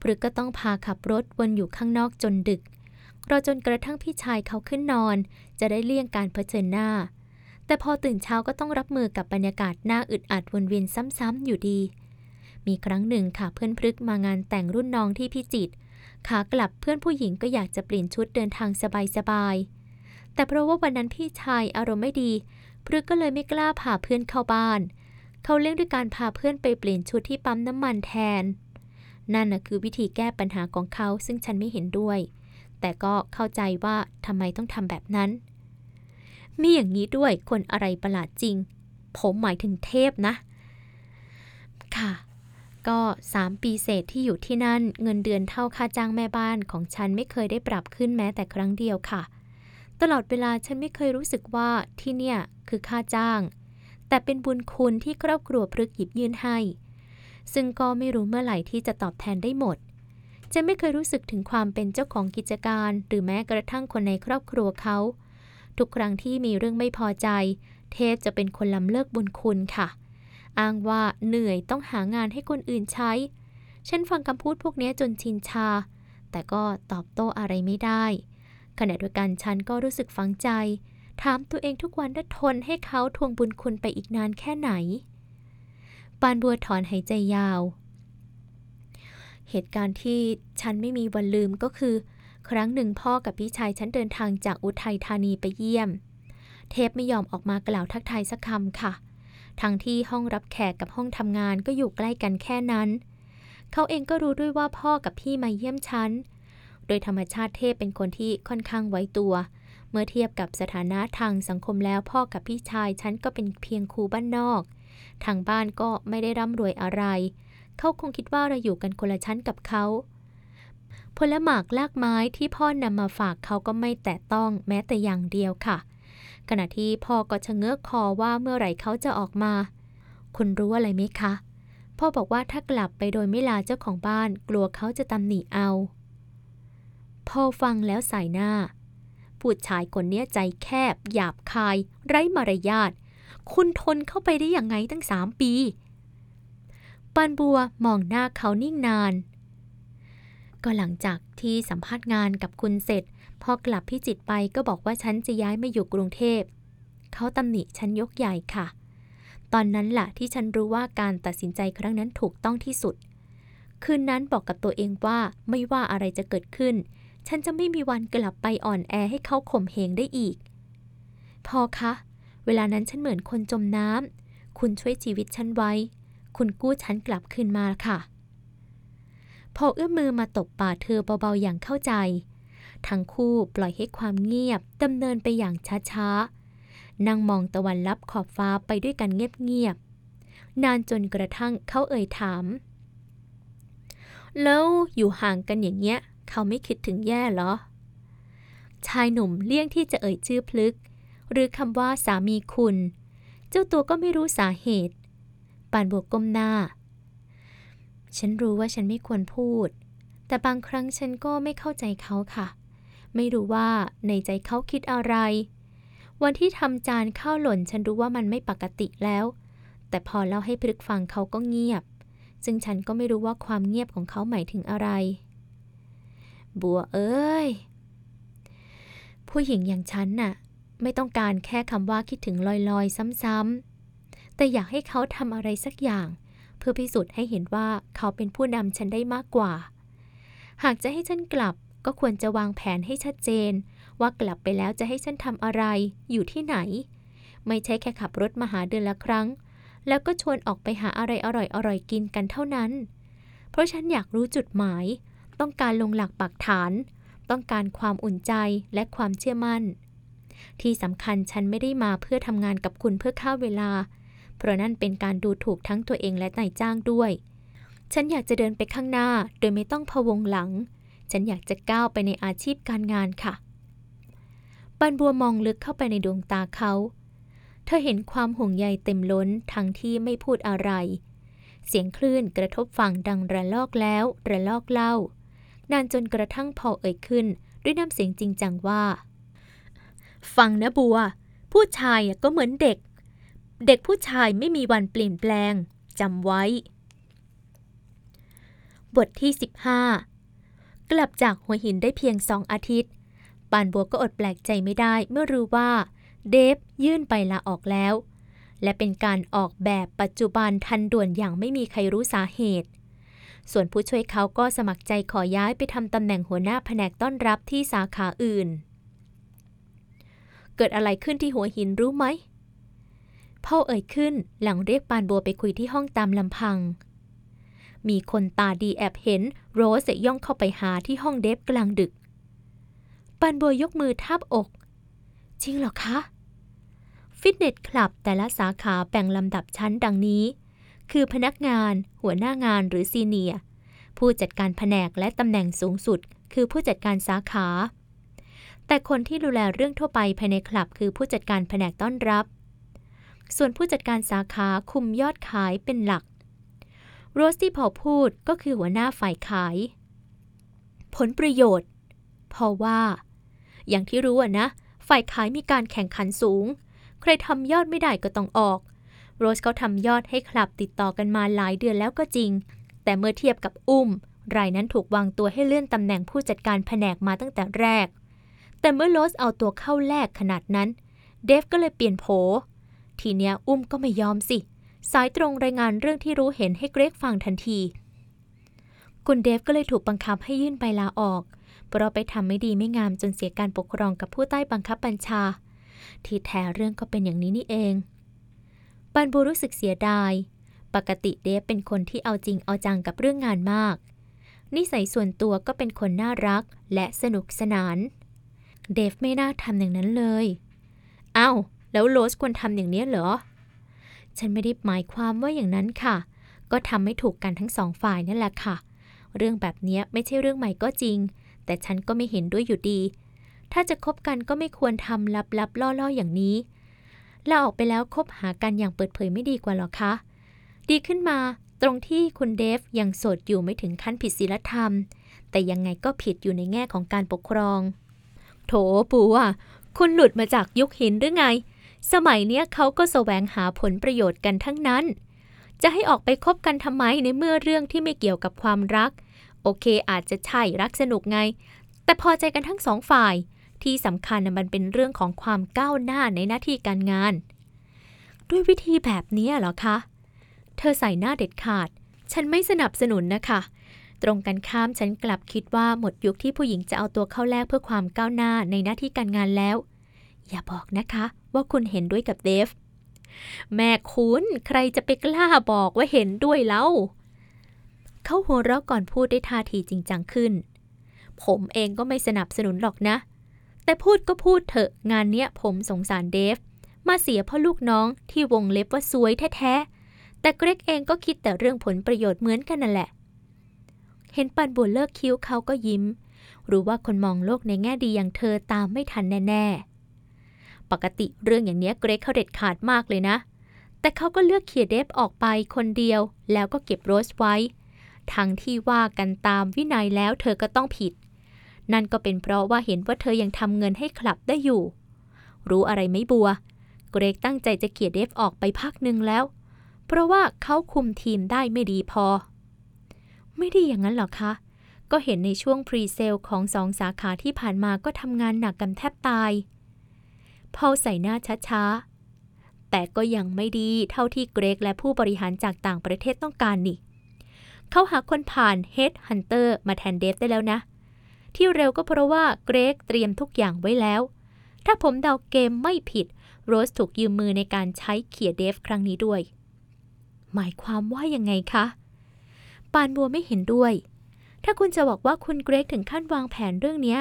พรึกก็ต้องพาขับรถวนอยู่ข้างนอกจนดึกรอจนกระทั่งพี่ชายเขาขึ้นนอน จะได้เลี่ยงการเผชิญหน้า แต่พอตื่นเช้าก็ต้องรับมือกับบรรยากาศหน้าอึดอัดวนเวียนซ้ำๆอยู่ดี มีครั้งหนึ่งค่ะเพื่อนพรึกมางานแต่งรุ่นน้องที่พิจิตรขากลับเพื่อนผู้หญิงก็อยากจะเปลี่ยนชุดเดินทางสบายๆ แต่เพราะว่าวันนั้นพี่ชายอารมณ์ไม่ดีพรึกก็เลยไม่กล้าพาเพื่อนเข้าบ้าน เขาเลี่ยงด้วยการพาเพื่อนไปเปลี่ยนชุดที่ปั๊มน้ำมันแทน นั่นน่ะคือวิธีแก้ปัญหาของเขาซึ่งฉันไม่เห็นด้วย แต่ก็เข้าใจว่าทำไมต้องทำแบบนั้น มีอย่างนี้ด้วยคนอะไรประหลาดจริง ผมหมายถึงเทพนะ ค่ะก็ 3 ปีเศษที่อยู่ที่นั่น เงินเดือนเท่าค่าจ้างแม่บ้านของฉันไม่เคยได้ปรับขึ้นแม้แต่ครั้งเดียวค่ะ ตลอดเวลาฉันไม่เคยรู้สึกว่าที่เนี่ยคือค่าจ้าง แต่เป็นบุญคุณที่ครอบครัวพฤกหยิบยื่นให้ ซึ่งก็ไม่รู้เมื่อไหร่ที่จะตอบแทนได้หมดฉันไม่เคยรู้สึกถึงความเป็นเจ้าของกิจการ หรือแม้กระทั่งคนในครอบครัวเขา ทุกครั้งที่มีเรื่องไม่พอใจ เทพจะเป็นคนล้ำเลิกบุญคุณค่ะ อ้างว่าเหนื่อยต้องหางานให้คนอื่นใช้ ฉันฟังคำพูดพวกนี้จนชินชา แต่ก็ตอบโต้อะไรไม่ได้ ขณะเดียวกันฉันก็รู้สึกฝังใจ ถามตัวเองทุกวันว่าทนให้เขาทวงบุญคุณไปอีกนานแค่ไหน ปานบัวถอนหายใจยาว เหตุการณ์ที่ฉันไม่มีวันลืมก็คือ ครั้งหนึ่งพ่อกับพี่ชายฉันเดินทางจากอุทัยธานีไปเยี่ยม เทพไม่ยอมออกมากล่าวทักทายสักคำค่ะ ทั้งที่ห้องรับแขกกับห้องทำงานก็อยู่ใกล้กันแค่นั้น เขาเองก็รู้ด้วยว่าพ่อกับพี่มาเยี่ยมฉัน โดยธรรมชาติเทพเป็นคนที่ค่อนข้างไว้ตัว เมื่อเทียบกับสถานะทางสังคมแล้วพ่อกับพี่ชายฉันก็เป็นเพียงครูบ้านนอก ทางบ้านก็ไม่ได้ร่ำรวยอะไร เขาคงคิดว่าเราอยู่กันคนละชั้นกับเขาผลหมากลากไม้ที่พ่อนำมาฝากเขาก็ไม่แตะต้องแม้แต่อย่างเดียวค่ะ ขณะที่พ่อก็ชะเง้อคอว่าเมื่อไหร่เขาจะออกมา คุณรู้อะไรไหมคะ พ่อบอกว่าถ้ากลับไปโดยไม่ลาเจ้าของบ้านกลัวเขาจะตำหนิเอา พอฟังแล้วสายหน้า ผู้ชายคนเนี้ยใจแคบ หยาบคาย ไร้มารยาท คุณทนเข้าไปได้อยังไงตั้งสามปีปานบัวมองหน้าเขานิ่งนาน ก็หลังจากที่สัมภาษณ์งานกับคุณเสร็จ พอกลับพิจิตไปก็บอกว่าฉันจะย้ายมาอยู่กรุงเทพ เขาตำหนิฉันยกใหญ่ค่ะ ตอนนั้นแหละที่ฉันรู้ว่าการตัดสินใจครั้งนั้นถูกต้องที่สุดคืนนั้นบอกกับตัวเองว่าไม่ว่าอะไรจะเกิดขึ้น ฉันจะไม่มีวันกลับไปอ่อนแอให้เขาข่มเหงได้อีก พอคะ เวลานั้นฉันเหมือนคนจมน้ำ คุณช่วยชีวิตฉันไว้ คุณกู้ฉันกลับคืนมาค่ะ พอเอื้อมมือมาตบป่าเธอเบาๆอย่างเข้าใจ ทั้งคู่ปล่อยให้ความเงียบดำเนินไปอย่างช้าๆ นั่งมองตะวันลับขอบฟ้าไปด้วยกันเงียบๆ นานจนกระทั่งเขาเอ่ยถามแล้วอยู่ห่างกันอย่างเงี้ย เขาไม่คิดถึงแย่เหรอ ชายหนุ่มเลี่ยงที่จะเอ่ยชื่อพลึก หรือคำว่าสามีคุณ เจ้าตัวก็ไม่รู้สาเหตุ ปานบวกก้มหน้า ฉันรู้ว่าฉันไม่ควรพูด แต่บางครั้งฉันก็ไม่เข้าใจเขาค่ะ ไม่รู้ว่าในใจเขาคิดอะไร วันที่ทำจานข้าวหล่นฉันรู้ว่ามันไม่ปกติแล้ว แต่พอเล่าให้พลึกฟังเขาก็เงียบซึ่งฉันก็ไม่รู้ว่าความเงียบของเขาหมายถึงอะไร บัวเอ้ย ผู้หญิงอย่างฉันน่ะ ไม่ต้องการแค่คำว่าคิดถึงลอยๆ ซ้ำๆ แต่อยากให้เขาทำอะไรสักอย่าง เพื่อพิสูจน์ให้เห็นว่าเขาเป็นผู้นำฉันได้มากกว่า หากจะให้ฉันกลับก็ควรจะวางแผนให้ชัดเจน ว่ากลับไปแล้วจะให้ฉันทำอะไรอยู่ที่ไหน ไม่ใช่แค่ขับรถมาหาเดือนละครั้ง แล้วก็ชวนออกไปหาอะไรอร่อยๆกินกันเท่านั้น เพราะฉันอยากรู้จุดหมาย ต้องการลงหลักปักฐาน ต้องการความอุ่นใจและความเชื่อมั่น ที่สำคัญฉันไม่ได้มาเพื่อทำงานกับคุณเพื่อฆ่าเวลา เพราะนั่นเป็นการดูถูกทั้งตัวเองและนายจ้างด้วย ฉันอยากจะเดินไปข้างหน้าโดยไม่ต้องพะวงหลัง ฉันอยากจะก้าวไปในอาชีพการงานค่ะปันบัวมองลึกเข้าไปในดวงตาเขา เธอเห็นความห่วงใยเต็มล้นทั้งที่ไม่พูดอะไร เสียงคลื่นกระทบฝั่งดังระลอกแล้ว ระลอกเล่า นานจนกระทั่งพอเอ่ยขึ้น ด้วยน้ำเสียงจริงจังว่า ฟังนะบัว ผู้ชายก็เหมือนเด็ก เด็กผู้ชายไม่มีวันเปลี่ยนแปลงจำไว้ บทที่ 15 กลับจากหัวหินได้เพียงสองอาทิตย์ปานบัวก็อดแปลกใจไม่ได้เมื่อรู้ว่า เดฟยื่นไปลาออกแล้ว และเป็นการออกแบบปัจจุบันทันด่วนอย่างไม่มีใครรู้สาเหตุ ส่วนผู้ช่วยเขาก็สมัครใจขอย้ายไปทำตำแหน่งหัวหน้าแผนกต้อนรับที่สาขาอื่น เกิดอะไรขึ้นที่หัวหินรู้ไหมพ่อเอ่ยขึ้นหลังเรียกปานบัวไปคุยที่ห้องตามลำพัง มีคนตาดีแอบเห็นโรสย่องเข้าไปหาที่ห้องเดฟกลางดึก ปานบัวยกมือทาบอก จริงเหรอคะ ฟิตเนสคลับแต่ละสาขาแบ่งลำดับชั้นดังนี้ คือพนักงาน หัวหน้างานหรือซีเนียร์ผู้จัดการแผนกและตำแหน่งสูงสุด คือผู้จัดการสาขา แต่คนที่ดูแลเรื่องทั่วไปภายในคลับ คือผู้จัดการแผนกต้อนรับ ส่วนผู้จัดการสาขาคุมยอดขายเป็นหลัก โรสที่พอพูดก็คือหัวหน้าฝ่ายขาย ผลประโยชน์เพราะว่า อย่างที่รู้อะนะ ฝ่ายขายมีการแข่งขันสูง ใครทำยอดไม่ได้ก็ต้องออก โรสเขาทำยอดให้คลับติดต่อกันมาหลายเดือนแล้วก็จริง แต่เมื่อเทียบกับอุ้ม รายนั้นถูกวางตัวให้เลื่อนตำแหน่งผู้จัดการแผนกมาตั้งแต่แรก แต่เมื่อโรสเอาตัวเข้าแลกขนาดนั้น เดฟก็เลยเปลี่ยนโผ ทีเนี้ยอุ้มก็ไม่ยอมสิ สายตรงรายงานเรื่องที่รู้เห็นให้เกรกฟังทันที คุณเดฟก็เลยถูกบังคับให้ยื่นใบลาออก เพราะไปทำไม่ดีไม่งามจนเสียการปกครองกับผู้ใต้บังคับบัญชา ที่แท้เรื่องก็เป็นอย่างนี้นี่เอง ปันบูรู้สึกเสียดาย ปกติเดฟเป็นคนที่เอาจริงเอาจังกับเรื่องงานมาก นิสัยส่วนตัวก็เป็นคนน่ารักและสนุกสนาน เดฟไม่น่าทำอย่างนั้นเลย เอ้า แล้วโรสควรทำอย่างนี้เหรอ ฉันไม่ได้หมายความว่าอย่างนั้นค่ะ ก็ทำไม่ถูกกันทั้งสองฝ่ายนั่นแหละค่ะ เรื่องแบบนี้ไม่ใช่เรื่องใหม่ก็จริง แต่ฉันก็ไม่เห็นด้วยอยู่ดี ถ้าจะคบกันก็ไม่ควรทำลับๆล่อๆอย่างนี้ ลาออกไปแล้วคบหากันอย่างเปิดเผยไม่ดีกว่าหรอคะ ดีขึ้นมาตรงที่คุณเดฟยังโสดอยู่ไม่ถึงขั้นผิดศีลธรรม แต่ยังไงก็ผิดอยู่ในแง่ของการปกครอง โถปูอะคุณหลุดมาจากยุคหินหรือไง สมัยเนี้ยเขาก็แสวงหาผลประโยชน์กันทั้งนั้น จะให้ออกไปคบกันทำไมในเมื่อเรื่องที่ไม่เกี่ยวกับความรัก โอเคอาจจะใช่รักสนุกไง แต่พอใจกันทั้งสองฝ่าย ที่สำคัญมันเป็นเรื่องของความก้าวหน้าในหน้าที่การงาน ด้วยวิธีแบบนี้เหรอคะ เธอใส่หน้าเด็ดขาด ฉันไม่สนับสนุนนะคะ ตรงกันข้ามฉันกลับคิดว่าหมดยุคที่ผู้หญิงจะเอาตัวเข้าแลกเพื่อความก้าวหน้าในหน้าที่การงานแล้ว อย่าบอกนะคะว่าคุณเห็นด้วยกับเดฟ แม่คุณใครจะไปกล้าบอกว่าเห็นด้วยเล่าเขาหัวเราะก่อนพูดได้วยท่าทีจริงจังขึ้น ผมเองก็ไม่สนับสนุนหรอกนะ แต่พูดก็พูดเถอะงานเนี้ยผมสงสารเดฟ มาเสียพราะลูกน้องที่วงเล็บว่าซวยแท้ๆ แต่เกรกเองก็คิดแต่เรื่องผลประโยชน์เหมือนกันนั่นแหละ เห็นปันบัวเลิกคิ้วเขาก็ยิ้ม รู้ว่าคนมองโลกในแง่ดีอย่างเธอตามไม่ทันแน่ ๆ ปกติเรื่องอย่างเนี้ยเกรกเขาเด็ดขาดมากเลยนะ แต่เขาก็เลือกเขียเดฟออกไปคนเดียวแล้วก็เก็บโรสไว้ ทั้งที่ว่ากันตามวินัยแล้วเธอก็ต้องผิด นั่นก็เป็นเพราะว่าเห็นว่าเธอยังทำเงินให้คลับได้อยู่ รู้อะไรไหมบัว เกรกตั้งใจจะเขียเดฟออกไปพักหนึ่งแล้ว เพราะว่าเขาคุมทีมได้ไม่ดีพอ ไม่ดีอย่างนั้นหรอคะ ก็เห็นในช่วงพรีเซลของสองสาขาที่ผ่านมาก็ทำงานหนักกันแทบตายพอใส่หน้าช้าๆ แต่ก็ยังไม่ดีเท่าที่เกรกและผู้บริหารจากต่างประเทศต้องการนี่ เขาหาคนผ่าน Head Hunter มาแทนเดฟได้แล้วนะ ที่เร็วก็เพราะว่าเกรกเตรียมทุกอย่างไว้แล้ว ถ้าผมเดาเกมไม่ผิด โรสถูกยืมมือในการใช้เขี่ยเดฟครั้งนี้ด้วย หมายความว่ายังไงคะ ปานบัวไม่เห็นด้วย ถ้าคุณจะบอกว่าคุณเกรกถึงขั้นวางแผนเรื่องนี้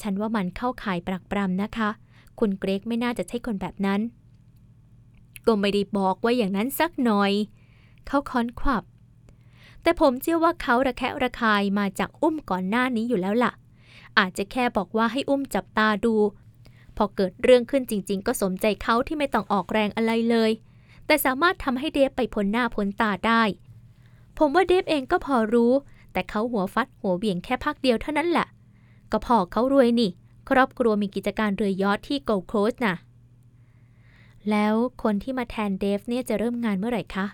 ฉันว่ามันเข้าข่ายปรักปรำนะคะ คุณเกรกไม่น่าจะใช่คนแบบนั้น ก็ไม่ได้บอกว่าอย่างนั้นสักหน่อย เขาค้อนขวับแต่ผมเชื่อว่าเขาระแคะระคายมาจากอุ้มก่อนหน้านี้อยู่แล้วล่ะ อาจจะแค่บอกว่าให้อุ้มจับตาดู พอเกิดเรื่องขึ้นจริง ๆ ก็สมใจเขาที่ไม่ต้องออกแรงอะไรเลย แต่สามารถทำให้เดฟไปพ้นหน้าพ้นตาได้ ผมว่าเดฟเองก็พอรู้ แต่เขาหัวฟัดหัวเบี่ยงแค่พักเดียวเท่านั้นแหละก็พอเขารวยนี่ ครอบครัวมีกิจการเรือยอทที่โกลด์โคสต์น่ะแล้วคนที่มาแทนเดฟเนี่ยจะเริ่มงานเมื่อไหร่คะ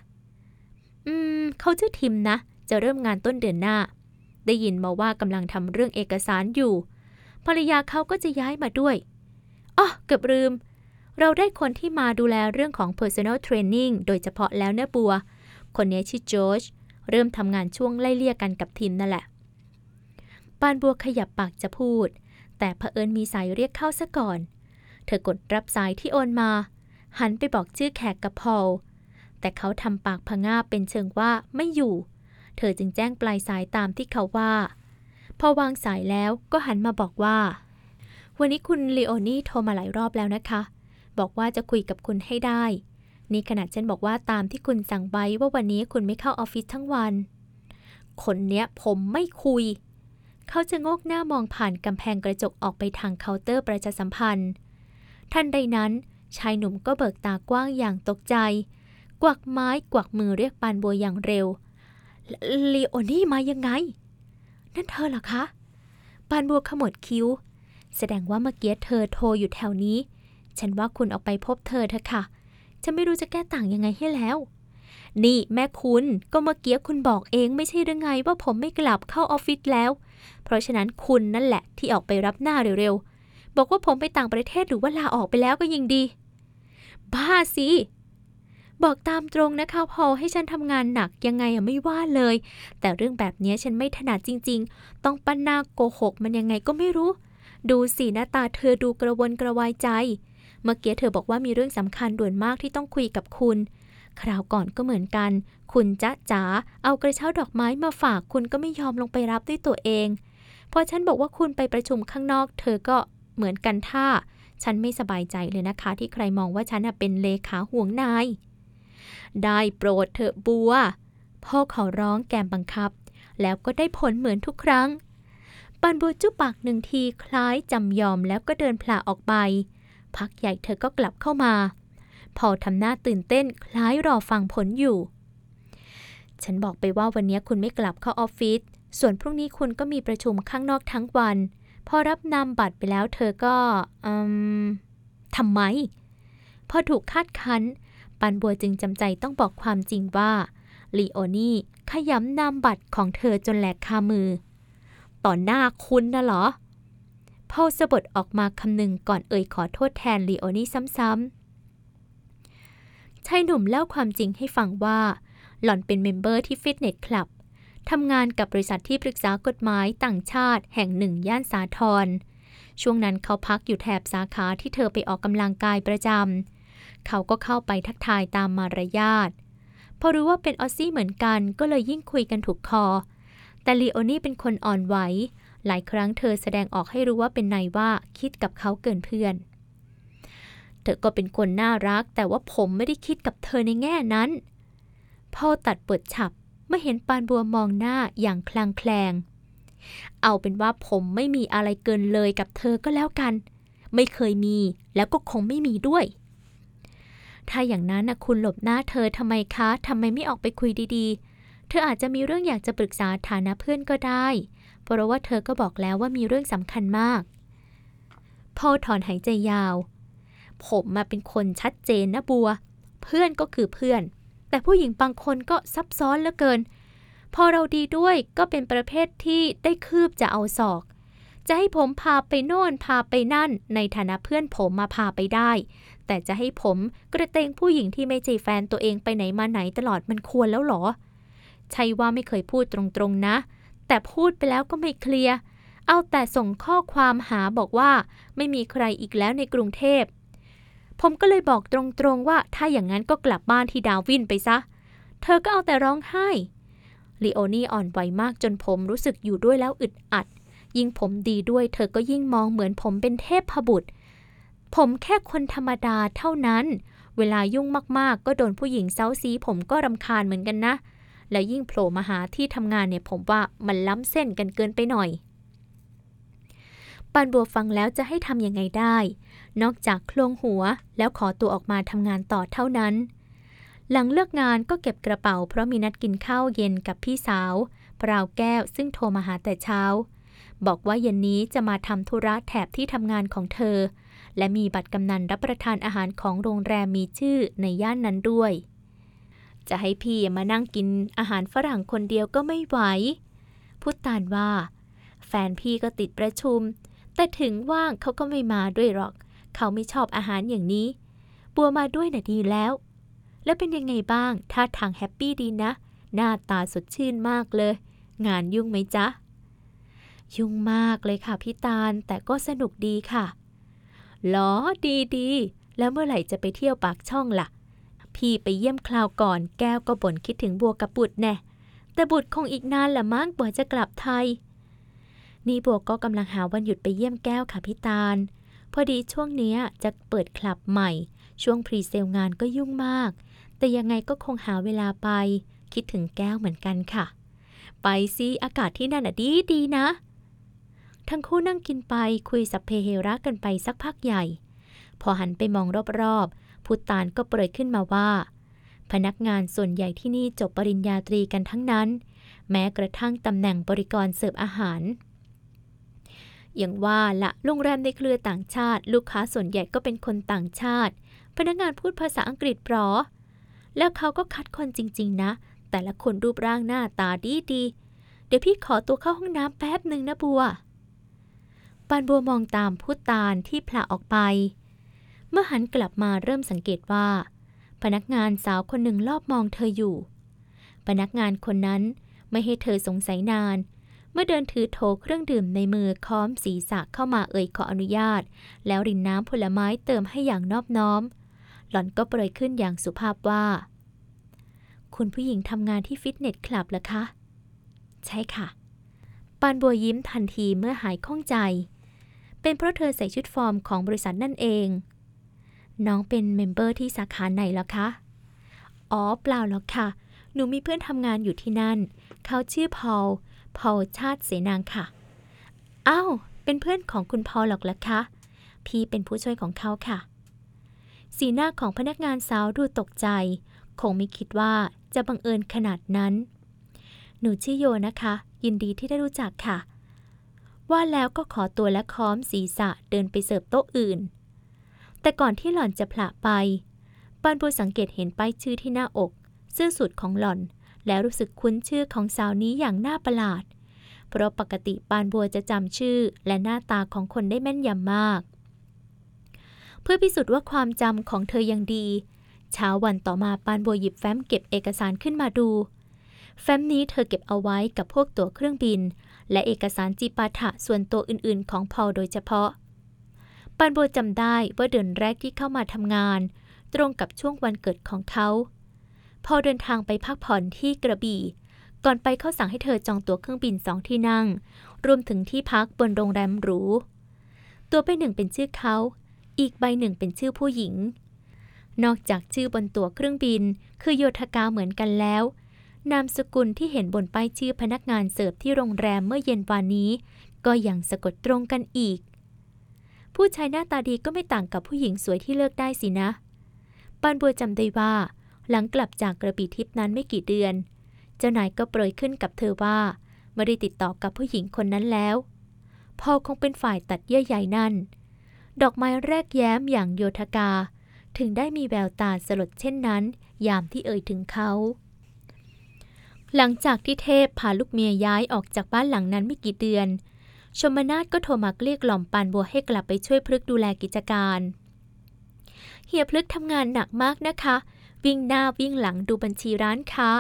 อืม เขาชื่อทิมนะ จะเริ่มงานต้นเดือนหน้า ได้ยินมาว่ากำลังทำเรื่องเอกสารอยู่ ภรรยาเขาก็จะย้ายมาด้วยอ๋อเกือบลืม เราได้คนที่มาดูแลเรื่องของ personal training โดยเฉพาะแล้วเนะบัว คนนี้ชื่อจอร์จเริ่มทำงานช่วงไล่เลี่ยกันกับทิมนั่นแหละ ปานบัวขยับปากจะพูด แต่เผอิญมีสายเรียกเข้าซะก่อน เธอกดรับสายที่โอนมา หันไปบอกชื่อแขกกับพอลแต่เขาทำปากพงาบเป็นเชิงว่าไม่อยู่เเธอจึงแจ้งปลายสายตามที่เขาว่า พอวางสายแล้วก็หันมาบอกว่า วันนี้คุณลีโอนี่โทรมาหลายรอบแล้วนะคะ บอกว่าจะคุยกับคุณให้ได้ นี่ขนาดฉันบอกว่าตามที่คุณสั่งไว้ว่าวันนี้คุณไม่เข้าออฟฟิศทั้งวัน คนเนี้ยผมไม่คุย เขาจะงกหน้ามองผ่านกำแพงกระจกออกไปทางเคาน์เตอร์ประชาสัมพันธ์ ทันใดนั้นชายหนุ่มก็เบิกตากว้างอย่างตกใจ กวักไม้กวักมือเรียกปานบัวอย่างเร็ว ลีโอนี่มายังไง นั่นเธอเหรอคะ ปานบัวขมวดคิ้ว แสดงว่าเมื่อกี้เธอโทรอยู่แถวนี้ ฉันว่าคุณออกไปพบเธอเถอะค่ะ ฉันไม่รู้จะแก้ต่างยังไงให้แล้ว นี่แม่คุณก็เมื่อกี้คุณบอกเองไม่ใช่หรือไงว่าผมไม่กลับเข้าออฟฟิศแล้ว เพราะฉะนั้นคุณนั่นแหละที่ออกไปรับหน้าเร็วๆ บอกว่าผมไปต่างประเทศหรือว่าลาออกไปแล้วก็ยังดี บ้าสิ บอกตามตรงนะคะพอให้ฉันทำงานหนักยังไงอะไม่ว่าเลย แต่เรื่องแบบนี้ฉันไม่ถนัดจริง ๆ ต้องปั้นหน้าโกหกมันยังไงก็ไม่รู้ ดูสิหน้าตาเธอดูกระวนกระวายใจ เมื่อกี้เธอบอกว่ามีเรื่องสำคัญด่วนมากที่ต้องคุยกับคุณ คราวก่อนก็เหมือนกัน คุณจ๊ะจ๋าเอากระเช้าดอกไม้มาฝากคุณก็ไม่ยอมลงไปรับด้วยตัวเองพอฉันบอกว่าคุณไปประชุมข้างนอก เธอก็เหมือนกันท่าฉันไม่สบายใจเลยนะคะ ที่ใครมองว่าฉันเป็นเลขาห่วงนาย ได้โปรดเถอะบัว พ่อขอร้องแกมบังคับ แล้วก็ได้ผลเหมือนทุกครั้ง ปันบัวจุบปากหนึ่งทีคล้ายจำยอมแล้วก็เดินพลาออกไป พักใหญ่เธอก็กลับเข้ามา พอทำหน้าตื่นเต้นคล้ายรอฟังผลอยู่ ฉันบอกไปว่าวันนี้คุณไม่กลับเข้าออฟฟิศ ส่วนพรุ่งนี้คุณก็มีประชุมข้างนอกทั้งวัน พอรับนำบัตรไปแล้วเธอก็อืมทำไม พอถูกคาดคั้น ปันบัวจึงจำใจต้องบอกความจริงว่าลีโอนี่ขยำนามบัตรของเธอจนแหลกคามือ ต่อหน้าคุณนะเหรอพ่อสบถออกมาคำหนึ่งก่อนเอ่ยขอโทษแทนลีโอนี่ซ้ำๆชายหนุ่มเล่าความจริงให้ฟังว่า หล่อนเป็น member ที่ fitness club ทำงานกับบริษัทที่ปรึกษากฎหมายต่างชาติแห่งหนึ่งย่านสาทรช่วงนั้นเขาพักอยู่แถบสาขาที่เธอไปออกกำลังกายประจำ เขาก็เข้าไปทักทายตามมารยาทพอรู้ว่าเป็นออซซี่เหมือนกันก็เลยยิ่งคุยกันถูกคอ แต่ลีโอนี่เป็นคนอ่อนไหว หลายครั้งเธอแสดงออกให้รู้ว่าเป็นนายว่าคิดกับเขาเกินเพื่อน เธอก็เป็นคนน่ารัก แต่ว่าผมไม่ได้คิดกับเธอในแง่นั้นพ่อตัดเปิดฉับเมื่อเห็นปานบัวมองหน้าอย่างคลางแคลง เอาเป็นว่าผมไม่มีอะไรเกินเลยกับเธอก็แล้วกัน ไม่เคยมีแล้วก็คงไม่มีด้วย ถ้าอย่างนั้นนะคุณหลบหน้าเธอทำไมคะทำไมไม่ออกไปคุยดีๆ เธออาจจะมีเรื่องอยากจะปรึกษาฐานะเพื่อนก็ได้ เพราะว่าเธอก็บอกแล้วว่ามีเรื่องสำคัญมากพ่อถอนหายใจยาว ผมมาเป็นคนชัดเจนนะบัว เพื่อนก็คือเพื่อน แต่ผู้หญิงบางคนก็ซับซ้อนเหลือเกิน พอเราดีด้วยก็เป็นประเภทที่ได้คืบจะเอาศอก จะให้ผมพาไปโน่นพาไปนั่น ในฐานะเพื่อนผมมาพาไปได้ แต่จะให้ผมกระเตงผู้หญิงที่ไม่ใช่แฟนตัวเองไปไหนมาไหนตลอดมันควรแล้วหรอ ใช่ว่าไม่เคยพูดตรงๆนะ แต่พูดไปแล้วก็ไม่เคลียร์ เอาแต่ส่งข้อความหาบอกว่า ไม่มีใครอีกแล้วในกรุงเทพ ผมก็เลยบอกตรงๆว่าถ้าอย่างนั้นก็กลับบ้านที่ดาวินไปซะ เธอก็เอาแต่ร้องไห้ลีโอนี่อ่อนไหวมากจนผมรู้สึกอยู่ด้วยแล้วอึดอัด ยิ่งผมดีด้วยเธอก็ยิ่งมองเหมือนผมเป็นเทพพบุตร ผมแค่คนธรรมดาเท่านั้น เวลายุ่งมากๆ ก็โดนผู้หญิงเซ้าซีผมก็รำคาญเหมือนกันนะ แล้วยิ่งโผล่มาหาที่ทำงานเนี่ยผมว่ามันล้ำเส้นกันเกินไปหน่อยปานบัวฟังแล้วจะให้ทำยังไงได้ นอกจากโคลงหัวแล้วขอตัวออกมาทำงานต่อเท่านั้น หลังเลิกงานก็เก็บกระเป๋า เพราะมีนัดกินข้าวเย็นกับพี่สาวปราวแก้วซึ่งโทรมาหาแต่เช้า บอกว่าเย็นนี้จะมาทำธุระแถบที่ทำงานของเธอ และมีบัตรกำนันรับประทานอาหารของโรงแรมมีชื่อในย่านนั้นด้วย จะให้พี่มานั่งกินอาหารฝรั่งคนเดียวก็ไม่ไหว พุตตานว่า แฟนพี่ก็ติดประชุม แต่ถึงว่างเขาก็ไม่มาด้วยหรอก เขาไม่ชอบอาหารอย่างนี้ บัวมาด้วยน่ะดีแล้ว แล้วเป็นยังไงบ้างท่าทางแฮปปี้ดีนะ หน้าตาสดชื่นมากเลย งานยุ่งไหมจ๊ะ ยุ่งมากเลยค่ะพี่ตาลแต่ก็สนุกดีค่ะ หรอดีดีแล้วเมื่อไหร่จะไปเที่ยวปากช่องล่ะ พี่ไปเยี่ยมคราวก่อนแก้วก็บ่นคิดถึงบัวกับบุตรแน่ แต่บุตรคงอีกนานละมั้งกว่าจะกลับไทย นี่บัวก็กำลังหาวันหยุดไปเยี่ยมแก้วค่ะพี่ตาล พอดีช่วงเนี้ยจะเปิดคลับใหม่ ช่วงพรีเซลงานก็ยุ่งมาก แต่ยังไงก็คงหาเวลาไป คิดถึงแก้วเหมือนกันค่ะ ไปสิอากาศที่นั่นอะดีดีนะ ทั้งคู่นั่งกินไปคุยสัพเพเฮระกันไปสักพักใหญ่ พอหันไปมองรอบๆพุตานก็เปรยขึ้นมาว่า พนักงานส่วนใหญ่ที่นี่จบปริญญาตรีกันทั้งนั้น แม้กระทั่งตำแหน่งบริกรเสิร์ฟอาหารอย่างว่าละโรงแรมในเครือต่างชาติ ลูกค้าส่วนใหญ่ก็เป็นคนต่างชาติ พนักงานพูดภาษาอังกฤษปรอ แล้วเขาก็คัดคนจริง ๆ นะ แต่ละคนรูปร่างหน้าตาดีดีๆเดี๋ยวพี่ขอตัวเข้าห้องน้ำแป๊บหนึ่งนะบัว ปานบัวมองตามผู้ตาลที่ผละออกไป เมื่อหันกลับมาเริ่มสังเกตว่า พนักงานสาวคนหนึ่งรอบมองเธออยู่ พนักงานคนนั้นไม่ให้เธอสงสัยนาน เมื่อเดินถือโถเครื่องดื่มในมือค้อมศีรษะเข้ามาเอ่ยขออนุญาต แล้วรินน้ำผลไม้เติมให้อย่างนอบน้อม หล่อนก็เปรยขึ้นอย่างสุภาพว่า คุณผู้หญิงทำงานที่ฟิตเนสคลับเหรอคะ ใช่ค่ะปานบัวยิ้มทันทีเมื่อหายข้องใจ เป็นเพราะเธอใส่ชุดฟอร์มของบริษัทนั่นเอง น้องเป็น member ที่สาขาไหนเหรอคะ อ๋อเปล่าหรอกค่ะ หนูมีเพื่อนทำงานอยู่ที่นั่น เขาชื่อพอล พอลชาติเสนางค่ะ อ้าว เป็นเพื่อนของคุณพอลหรอกเหรอคะ พี่เป็นผู้ช่วยของเขาค่ะ สีหน้าของพนักงานสาวดูตกใจ คงไม่คิดว่าจะบังเอิญขนาดนั้น หนูชื่อโยนะคะ ยินดีที่ได้รู้จักค่ะ ว่าแล้วก็ขอตัวและค้อมศีรษะเดินไปเสิร์ฟโต๊ะอื่น แต่ก่อนที่หล่อนจะผละไป ปานบัวสังเกตเห็นป้ายชื่อที่หน้าอกเสื้อสูทของหล่อน แล้วรู้สึกคุ้นชื่อของสาวนี้อย่างน่าประหลาด เพราะปกติปานบัวจะจำชื่อและหน้าตาของคนได้แม่นยำมาก เพื่อพิสูจน์ว่าความจำของเธอยังดี เช้าวันต่อมาปานบัวหยิบแฟ้มเก็บเอกสารขึ้นมาดู แฟ้มนี้เธอเก็บเอาไว้กับพวกตั๋วเครื่องบิน และเอกสารจีปาถะส่วนตัวอื่นๆ ของพอลโดยเฉพาะ ปานโบจำได้ว่าเดือนแรกที่เข้ามาทำงาน ตรงกับช่วงวันเกิดของเขา พอเดินทางไปพักผ่อนที่กระบี่ ก่อนไปเขาสั่งให้เธอจองตั๋วเครื่องบินสองที่นั่ง รวมถึงที่พักบนโรงแรมหรู ตัวใบหนึ่งเป็นชื่อเขา อีกใบหนึ่งเป็นชื่อผู้หญิงนอกจากชื่อบนตั๋วเครื่องบิน คือโยธกาเหมือนกันแล้ว นามสกุลที่เห็นบนป้ายชื่อพนักงานเสิร์ฟที่โรงแรมเมื่อเย็นวานนี้ ก็ยังสะกดตรงกันอีก ผู้ชายหน้าตาดีก็ไม่ต่างกับผู้หญิงสวยที่เลิกได้สินะปานบัวจำได้ว่า หลังกลับจากกระบี่ทิพนั้นไม่กี่เดือน เจ้านายก็เปรยขึ้นกับเธอว่าไม่ได้ติดต่อกับผู้หญิงคนนั้นแล้ว พอคงเป็นฝ่ายตัดเยื่อใยนั่น ดอกไม้แรกแย้มอย่างโยธกา ถึงได้มีแววตาสลดเช่นนั้น ยามที่เอ่ยถึงเขา หลังจากที่เทพพาลูกเมียย้ายออกจากบ้านหลังนั้นไม่กี่เดือน ชมนาทก็โทรมาเกลี้ยกหล่อมปานบัวให้กลับไปช่วยพลึกดูแลกิจการ เฮียพลึกทำงานหนักมากนะคะ วิ่งหน้าวิ่งหลังดูบัญชีร้านค้า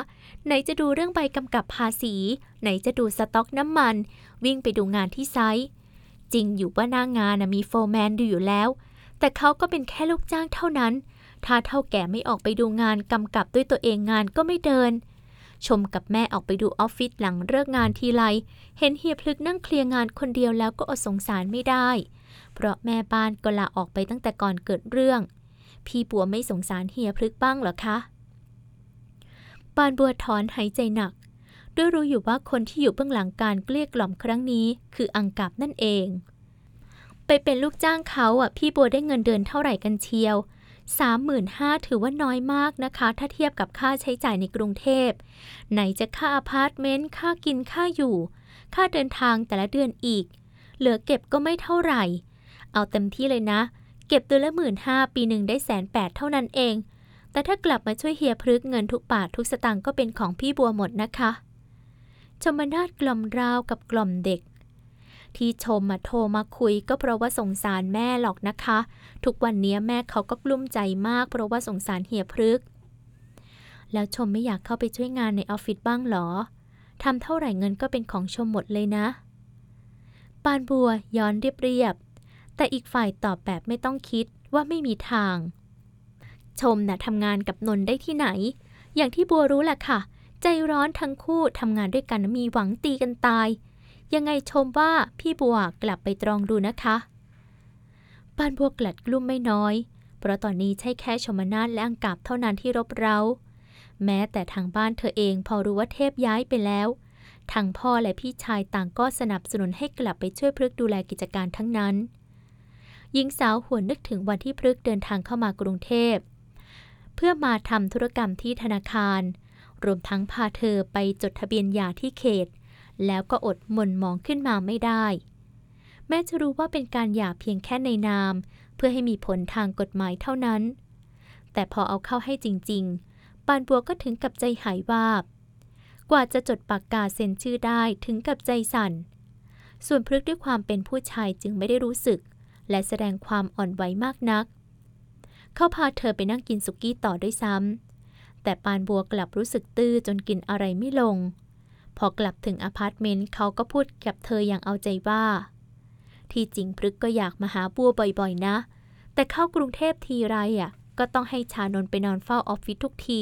ไหนจะดูเรื่องใบกำกับภาษี ไหนจะดูสต็อกน้ำมัน วิ่งไปดูงานที่ไซต์จริงอยู่ว่าหน้างานนะมีโฟร์แมนดูอยู่แล้ว แต่เขาก็เป็นแค่ลูกจ้างเท่านั้น ถ้าเท่าแก่ไม่ออกไปดูงานกำกับด้วยตัวเองงานก็ไม่เดิน ชมกับแม่ออกไปดูออฟฟิศหลังเลิกงานทีไร เห็นเฮียพลึกนั่งเคลียร์งานคนเดียวแล้วก็อดสงสารไม่ได้ เพราะแม่บ้านก็ลาออกไปตั้งแต่ก่อนเกิดเรื่อง พี่บัวไม่สงสารเฮียพลึกบ้างเหรอคะปานบัวถอนหายใจหนัก ด้วยรู้อยู่ว่าคนที่อยู่เบื้องหลังการเกลี้ยกล่อมครั้งนี้ คืออังกับนั่นเอง ไปเป็นลูกจ้างเขาอะพี่บัวได้เงินเดือนเท่าไหร่กันเชียว สามหมื่นห้าถือว่าน้อยมากนะคะ ถ้าเทียบกับค่าใช้จ่ายในกรุงเทพ ไหนจะค่าอพาร์ตเมนต์ ค่ากิน ค่าอยู่ ค่าเดินทางแต่ละเดือนอีก เหลือเก็บก็ไม่เท่าไหร่ เอาเต็มที่เลยนะ เก็บเดือนละหมื่นห้าปีหนึ่งได้แสนแปดเท่านั้นเอง แต่ถ้ากลับมาช่วยเฮียพลึกเงินทุกบาททุกสตางค์ก็เป็นของพี่บัวหมดนะคะชมนาทกล่อมราวกับกล่อมเด็ก ที่ชมมาโทรมาคุยก็เพราะว่าสงสารแม่หรอกนะคะ ทุกวันนี้แม่เขาก็กลุ้มใจมากเพราะว่าสงสารเฮียพลึก แล้วชมไม่อยากเข้าไปช่วยงานในออฟฟิศบ้างหรอทำเท่าไหร่เงินก็เป็นของชมหมดเลยนะ ปานบัวย้อนเรียบๆแต่อีกฝ่ายตอบแบบไม่ต้องคิดว่าไม่มีทาง ชมน่ะทำงานกับนนท์ได้ที่ไหน อย่างที่บัวรู้แหละค่ะ ใจร้อนทั้งคู่ทำงานด้วยกันมีหวังตีกันตาย ยังไงชมว่าพี่บัวกลับไปตรองดูนะคะปานบัวกลัดกลุ้มไม่น้อย เพราะตอนนี้ใช่แค่ชมนาทและอังกาบเท่านั้นที่รบเร้า แม้แต่ทางบ้านเธอเองพอรู้ว่าเทพย้ายไปแล้วทางพ่อและพี่ชายต่างก็สนับสนุนให้กลับไปช่วยพฤกดูแลกิจการทั้งนั้น หญิงสาวหวนนึกถึงวันที่พฤกเดินทางเข้ามากรุงเทพ เพื่อมาทำธุรกรรมที่ธนาคาร รวมทั้งพาเธอไปจดทะเบียนหย่าที่เขต แล้วก็อดหม่นมองขึ้นมาไม่ได้ แม้จะรู้ว่าเป็นการหย่าเพียงแค่ในนาม เพื่อให้มีผลทางกฎหมายเท่านั้น แต่พอเอาเข้าให้จริง ๆ ปานบัวก็ถึงกับใจหายวาบ กว่าจะจดปากกาเซ็นชื่อได้ถึงกับใจสั่น ส่วนพฤกษ์ด้วยความเป็นผู้ชายจึงไม่ได้รู้สึก และแสดงความอ่อนไหวมากนัก เขาพาเธอไปนั่งกินสุกี้ต่อด้วยซ้ำแต่ปานบัวกลับรู้สึกตื้อจนกินอะไรไม่ลง พอกลับถึงอพาร์ตเมนต์เขาก็พูดกับเธออย่างเอาใจว่า ที่จริงพฤกก็อยากมาหาบัวบ่อยๆนะ แต่เข้ากรุงเทพทีไรอะ ก็ต้องให้ชานนไปนอนเฝ้าออฟฟิศทุกที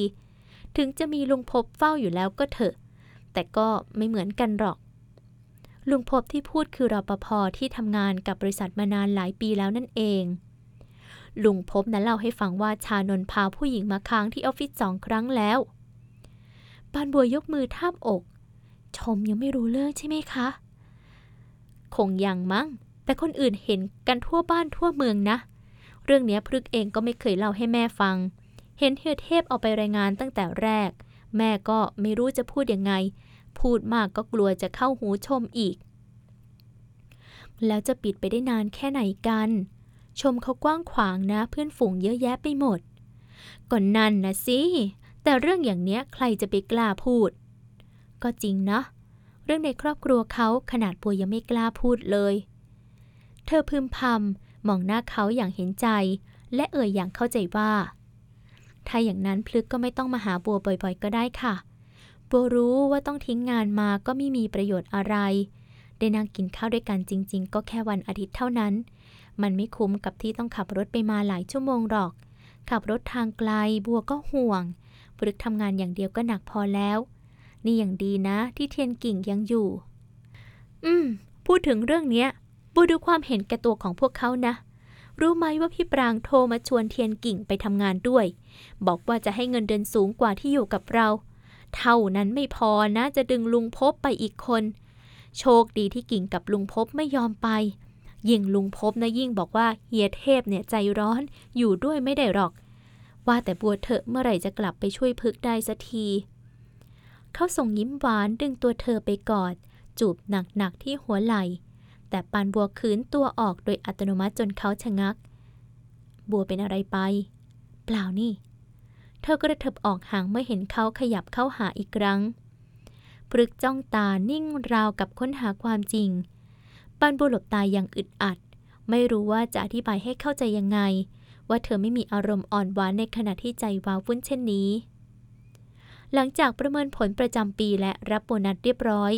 ถึงจะมีลุงพบเฝ้าอยู่แล้วก็เถอะ แต่ก็ไม่เหมือนกันหรอก ลุงพบที่พูดคือรปภที่ทำงานกับบริษัทมานานหลายปีแล้วนั่นเองลุงพบนั้นเล่าให้ฟังว่าชานนพาผู้หญิงมาค้างที่ออฟฟิศสองครั้งแล้ว ปานบัวยกมือทาบอก ชมยังไม่รู้เรื่องใช่ไหมคะ คงยังมั้ง แต่คนอื่นเห็นกันทั่วบ้านทั่วเมืองนะ เรื่องเนี้ยพฤกเองก็ไม่เคยเล่าให้แม่ฟัง เห็นเฮียเทพเอาไปรายงานตั้งแต่แรก แม่ก็ไม่รู้จะพูดยังไง พูดมากก็กลัวจะเข้าหูชมอีก แล้วจะปิดไปได้นานแค่ไหนกัน ชมเขากว้างขวางนะ เพื่อนฝูงเยอะแยะไปหมดก่อนนั่นนะสิแต่เรื่องอย่างเนี้ยใครจะไปกล้าพูด ก็จริงนะ เรื่องในครอบครัวเขาขนาดปัวยังไม่กล้าพูดเลย เธอพึมพำมองหน้าเขาอย่างเห็นใจ และเอ่ยอย่างเข้าใจว่า ถ้าอย่างนั้นพลึกก็ไม่ต้องมาหาบัวบ่อยๆ ก็ได้ค่ะ บัวรู้ว่าต้องทิ้งงานมาก็ไม่มีประโยชน์อะไร ได้นั่งกินข้าวด้วยกันจริง ๆ ก็แค่วันอาทิตย์เท่านั้น มันไม่คุ้มกับที่ต้องขับรถไปมาหลายชั่วโมงหรอก ขับรถทางไกลบัวก็ห่วงพลึกทำงานอย่างเดียวก็หนักพอแล้ว นี่อย่างดีนะที่เทียนกิ่งยังอยู่ อืม พูดถึงเรื่องเนี้ยบัวดูความเห็นแก่ตัวของพวกเขานะ รู้ไหมว่าพี่ปรางโทรมาชวนเทียนกิ่งไปทำงานด้วย บอกว่าจะให้เงินเดือนสูงกว่าที่อยู่กับเรา เท่านั้นไม่พอนะจะดึงลุงพบไปอีกคน โชคดีที่กิ่งกับลุงพบไม่ยอมไป ยิ่งลุงพบนะยิ่งบอกว่าเฮียเทพเนี่ยใจร้อนอยู่ด้วยไม่ได้หรอกว่าแต่บัวเถอะเมื่อไหร่จะกลับไปช่วยพึกได้สักที เขาส่งยิ้มหวานดึงตัวเธอไปกอด จูบหนักๆที่หัวไหล่ แต่ปานบัวขืนตัวออกโดยอัตโนมัติจนเขาชะงัก บัวเป็นอะไรไป เปล่านี่ เธอกระเถิบออกห่างเมื่อเห็นเขาขยับเข้าหาอีกครั้งพรึกจ้องตานิ่งราวกับค้นหาความจริงปานบัวหลบตายอย่างอึดอัด ไม่รู้ว่าจะอธิบายให้เข้าใจยังไง ว่าเธอไม่มีอารมณ์อ่อนหวานในขณะที่ใจว้าวุ่นเช่นนี้ หลังจากประเมินผลประจำปีและรับโบนัสเรียบร้อย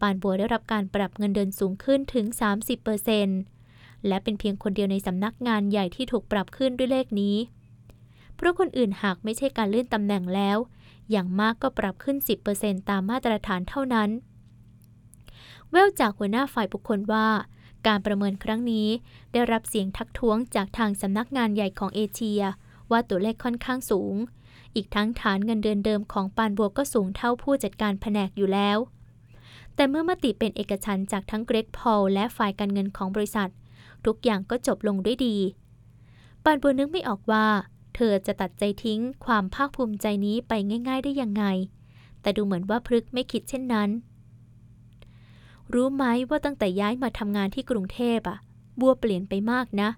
ปานบัวได้รับการปรับเงินเดือนสูงขึ้นถึง 30%และเป็นเพียงคนเดียวในสำนักงานใหญ่ที่ถูกปรับขึ้นด้วยเลขนี้ เพราะคนอื่นหากไม่ใช่การเลื่อนตำแหน่งแล้ว อย่างมากก็ปรับขึ้น 10%ตามมาตรฐานเท่านั้น แววจากหัวหน้าฝ่ายบุคคลว่าการประเมินครั้งนี้ได้รับเสียงทักท้วงจากทางสำนักงานใหญ่ของเอเชีย ว่าตัวเลขค่อนข้างสูง อีกทั้งฐานเงินเดือนเดิมของปานบัวก็สูงเท่าผู้จัดการแผนกอยู่แล้ว แต่เมื่อมติเป็นเอกฉันจากทั้งเกรกพอลและฝ่ายการเงินของบริษัท ทุกอย่างก็จบลงด้วยดี ปานบัวนึกไม่ออกว่า เธอจะตัดใจทิ้งความภาคภูมิใจนี้ไปง่าย ๆ ได้ยังไง แต่ดูเหมือนว่าพฤกไม่คิดเช่นนั้น รู้ไหมว่าตั้งแต่ย้ายมาทำงานที่กรุงเทพอะบัวเปลี่ยนไปมากนะ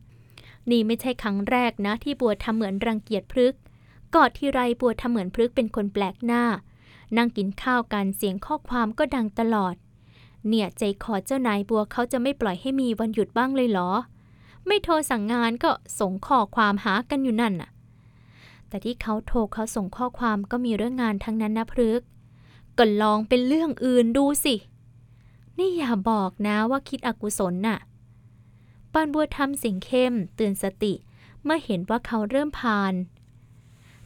นี่ไม่ใช่ครั้งแรกนะที่บัวทำเหมือนรังเกียจพฤก กอดทีไรบัวทำเหมือนพฤกษ์เป็นคนแปลกหน้า นั่งกินข้าวกันเสียงข้อความก็ดังตลอด เนี่ยใจคอเจ้านายบัวเขาจะไม่ปล่อยให้มีวันหยุดบ้างเลยเหรอ ไม่โทรสั่งงานก็ส่งข้อความหากันอยู่นั่นน่ะ แต่ที่เขาโทรเขาส่งข้อความก็มีเรื่องงานทั้งนั้นนะพฤกษ์ก็ลองเป็นเรื่องอื่นดูสิ นี่อย่าบอกนะว่าคิดอกุศลน่ะปานบัวทำเสียงเข้มเตือนสติ เมื่อเห็นว่าเขาเริ่มพาน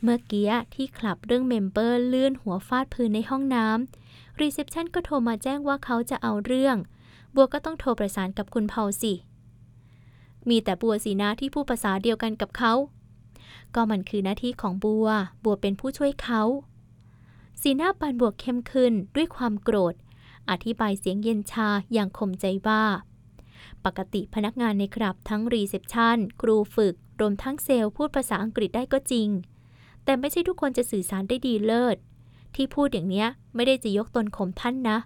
เมื่อกี้ที่คลับเรื่อง member ลื่นหัวฟาดพื้นในห้องน้ำ reception ก็โทรมาแจ้งว่าเขาจะเอาเรื่อง บัวก็ต้องโทรประสานกับคุณพอลสิ มีแต่บัวสินะที่พูดภาษาเดียวกันกับเขา ก็มันคือหน้าที่ของบัว บัวเป็นผู้ช่วยเขา สีหน้าปานบัวเข้มขึ้นด้วยความโกรธ อธิบายเสียงเย็นชาอย่างข่มใจว่าปกติพนักงานในคลับทั้ง reception ครูฝึก รวมทั้งเซลล์พูดภาษาอังกฤษได้ก็จริง แต่ไม่ใช่ทุกคนจะสื่อสารได้ดีเลิศ ที่พูดอย่างเนี้ยไม่ได้จะยกตนข่มท่านนะ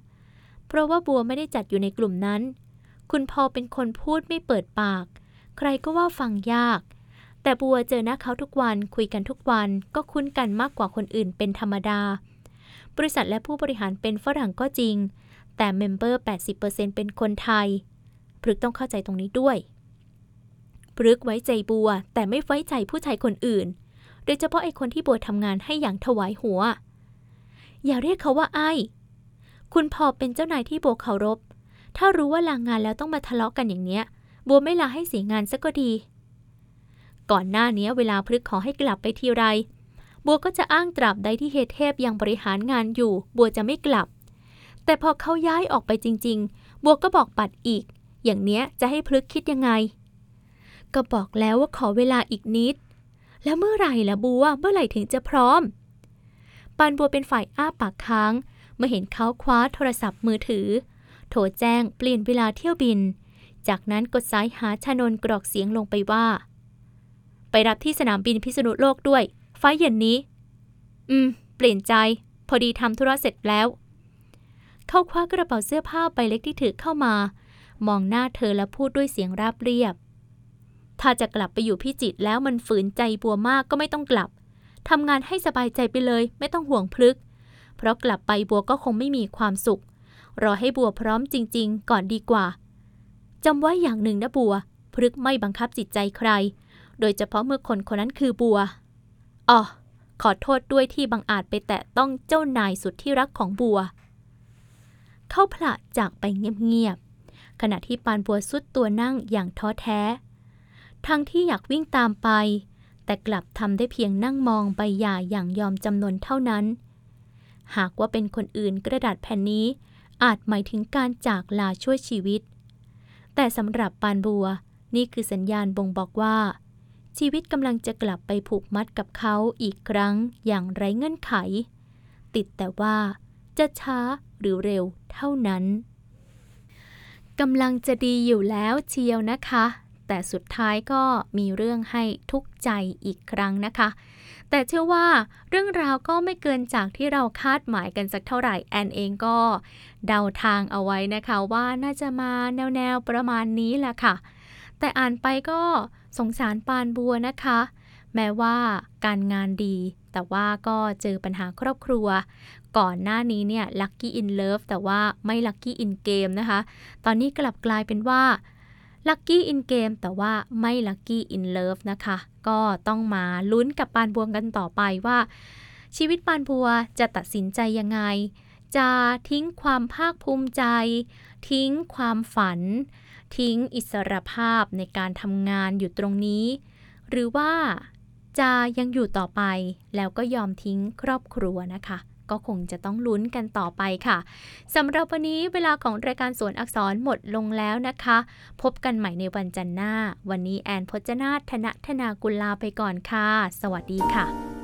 เพราะว่าบัวไม่ได้จัดอยู่ในกลุ่มนั้น คุณพอลเป็นคนพูดไม่เปิดปาก ใครก็ว่าฟังยาก แต่บัวเจอหน้าเขาทุกวันคุยกันทุกวันก็คุ้นกันมากกว่าคนอื่นเป็นธรรมดา บริษัทและผู้บริหารเป็นฝรั่งก็จริง แต่เมมเบอร์ 80%เป็นคนไทยพฤกต้องเข้าใจตรงนี้ด้วยพฤกไว้ใจบัวแต่ไม่ไว้ใจผู้ชายคนอื่น โดยเฉพาะไอ้คนที่บัวทำงานให้อย่างถวายหัว อย่าเรียกเขาว่าไอ้คุณพอเป็นเจ้านายที่บัวเคารพ ถ้ารู้ว่าลางงานแล้วต้องมาทะเลาะกันอย่างเนี้ย บัวไม่ลาให้เสียงานซะก็ดี ก่อนหน้านี้เวลาพฤกขอให้กลับไปทีไร บัวก็จะอ้างตราบใดที่เฮเทพยังบริหารงานอยู่ บัวจะไม่กลับ แต่พอเขาย้ายออกไปจริง ๆ บัวก็บอกปัดอีก อย่างเนี้ยจะให้พลึกคิดยังไง ก็บอกแล้วว่าขอเวลาอีกนิด แล้วเมื่อไหร่ล่ะบัว เมื่อไหร่ถึงจะพร้อมปานบัวเป็นฝ่ายอ้าปากค้าง เมื่อเห็นเขาคว้าโทรศัพท์มือถือ โทรแจ้งเปลี่ยนเวลาเที่ยวบิน จากนั้นกดสายหาชานนกรอกเสียงลงไปว่า ไปรับที่สนามบินพิษณุโลกด้วย ไฟเย็นนี้ อืม เปลี่ยนใจ พอดีทำธุระเสร็จแล้ว เขาคว้ากระเป๋าเสื้อผ้าใบเล็กที่ถือเข้ามามองหน้าเธอและพูดด้วยเสียงราบเรียบ ถ้าจะกลับไปอยู่พิจิตแล้วมันฝืนใจบัวมากก็ไม่ต้องกลับทำงานให้สบายใจไปเลย ไม่ต้องห่วงพลึก เพราะกลับไปบัวก็คงไม่มีความสุข รอให้บัวพร้อมจริง ๆ ก่อนดีกว่าจำไว้อย่างหนึ่งนะบัว พลึกไม่บังคับจิตใจใคร โดยเฉพาะเมื่อคนคนนั้นคือบัวอ๋อขอโทษด้วยที่บังอาจไปแตะต้องเจ้านายสุดที่รักของบัว เข้าผละจากไปเงียบๆขณะที่ปานบัวสุดตัวนั่งอย่างท้อแท้ ทั้งที่อยากวิ่งตามไป แต่กลับทำได้เพียงนั่งมองใบหย่าอย่างยอมจำนนเท่านั้น หากว่าเป็นคนอื่นกระดาษแผ่นนี้ อาจหมายถึงการจากลาช่วยชีวิต แต่สำหรับปานบัวนี่คือสัญญาณบ่งบอกว่า ชีวิตกำลังจะกลับไปผูกมัดกับเขาอีกครั้งอย่างไร้เงื่อนไข ติดแต่ว่าจะช้าหรือเร็วเท่านั้นกำลังจะดีอยู่แล้วเชียวนะคะ แต่สุดท้ายก็มีเรื่องให้ทุกข์ใจอีกครั้งนะคะ แต่เชื่อว่าเรื่องราวก็ไม่เกินจากที่เราคาดหมายกันสักเท่าไหร่แอนเองก็เดาทางเอาไว้นะคะว่าน่าจะมาแนวๆประมาณนี้แหละค่ะ แต่อ่านไปก็สงสารปานบัวนะคะ แม้ว่าการงานดี แต่ว่าก็เจอปัญหาครอบครัว ก่อนหน้านี้เนี่ย lucky in love แต่ว่าไม่ lucky in game นะคะ ตอนนี้กลับกลายเป็นว่า lucky in game แต่ว่าไม่ lucky in love นะคะ ก็ต้องมาลุ้นกับปานบัวกันต่อไปว่า ชีวิตปานบัวจะตัดสินใจยังไง จะทิ้งความภาคภูมิใจ ทิ้งความฝัน ทิ้งอิสรภาพในการทำงานอยู่ตรงนี้ หรือว่าจะยังอยู่ต่อไปแล้วก็ยอมทิ้งครอบครัวนะคะ ก็คงจะต้องลุ้นกันต่อไปค่ะสำหรับวันนี้เวลาของรายการสวนอักษรหมดลงแล้วนะคะ พบกันใหม่ในวันจันทร์หน้า วันนี้แอนพจนาธนธนากุลลาไปก่อนค่ะ สวัสดีค่ะ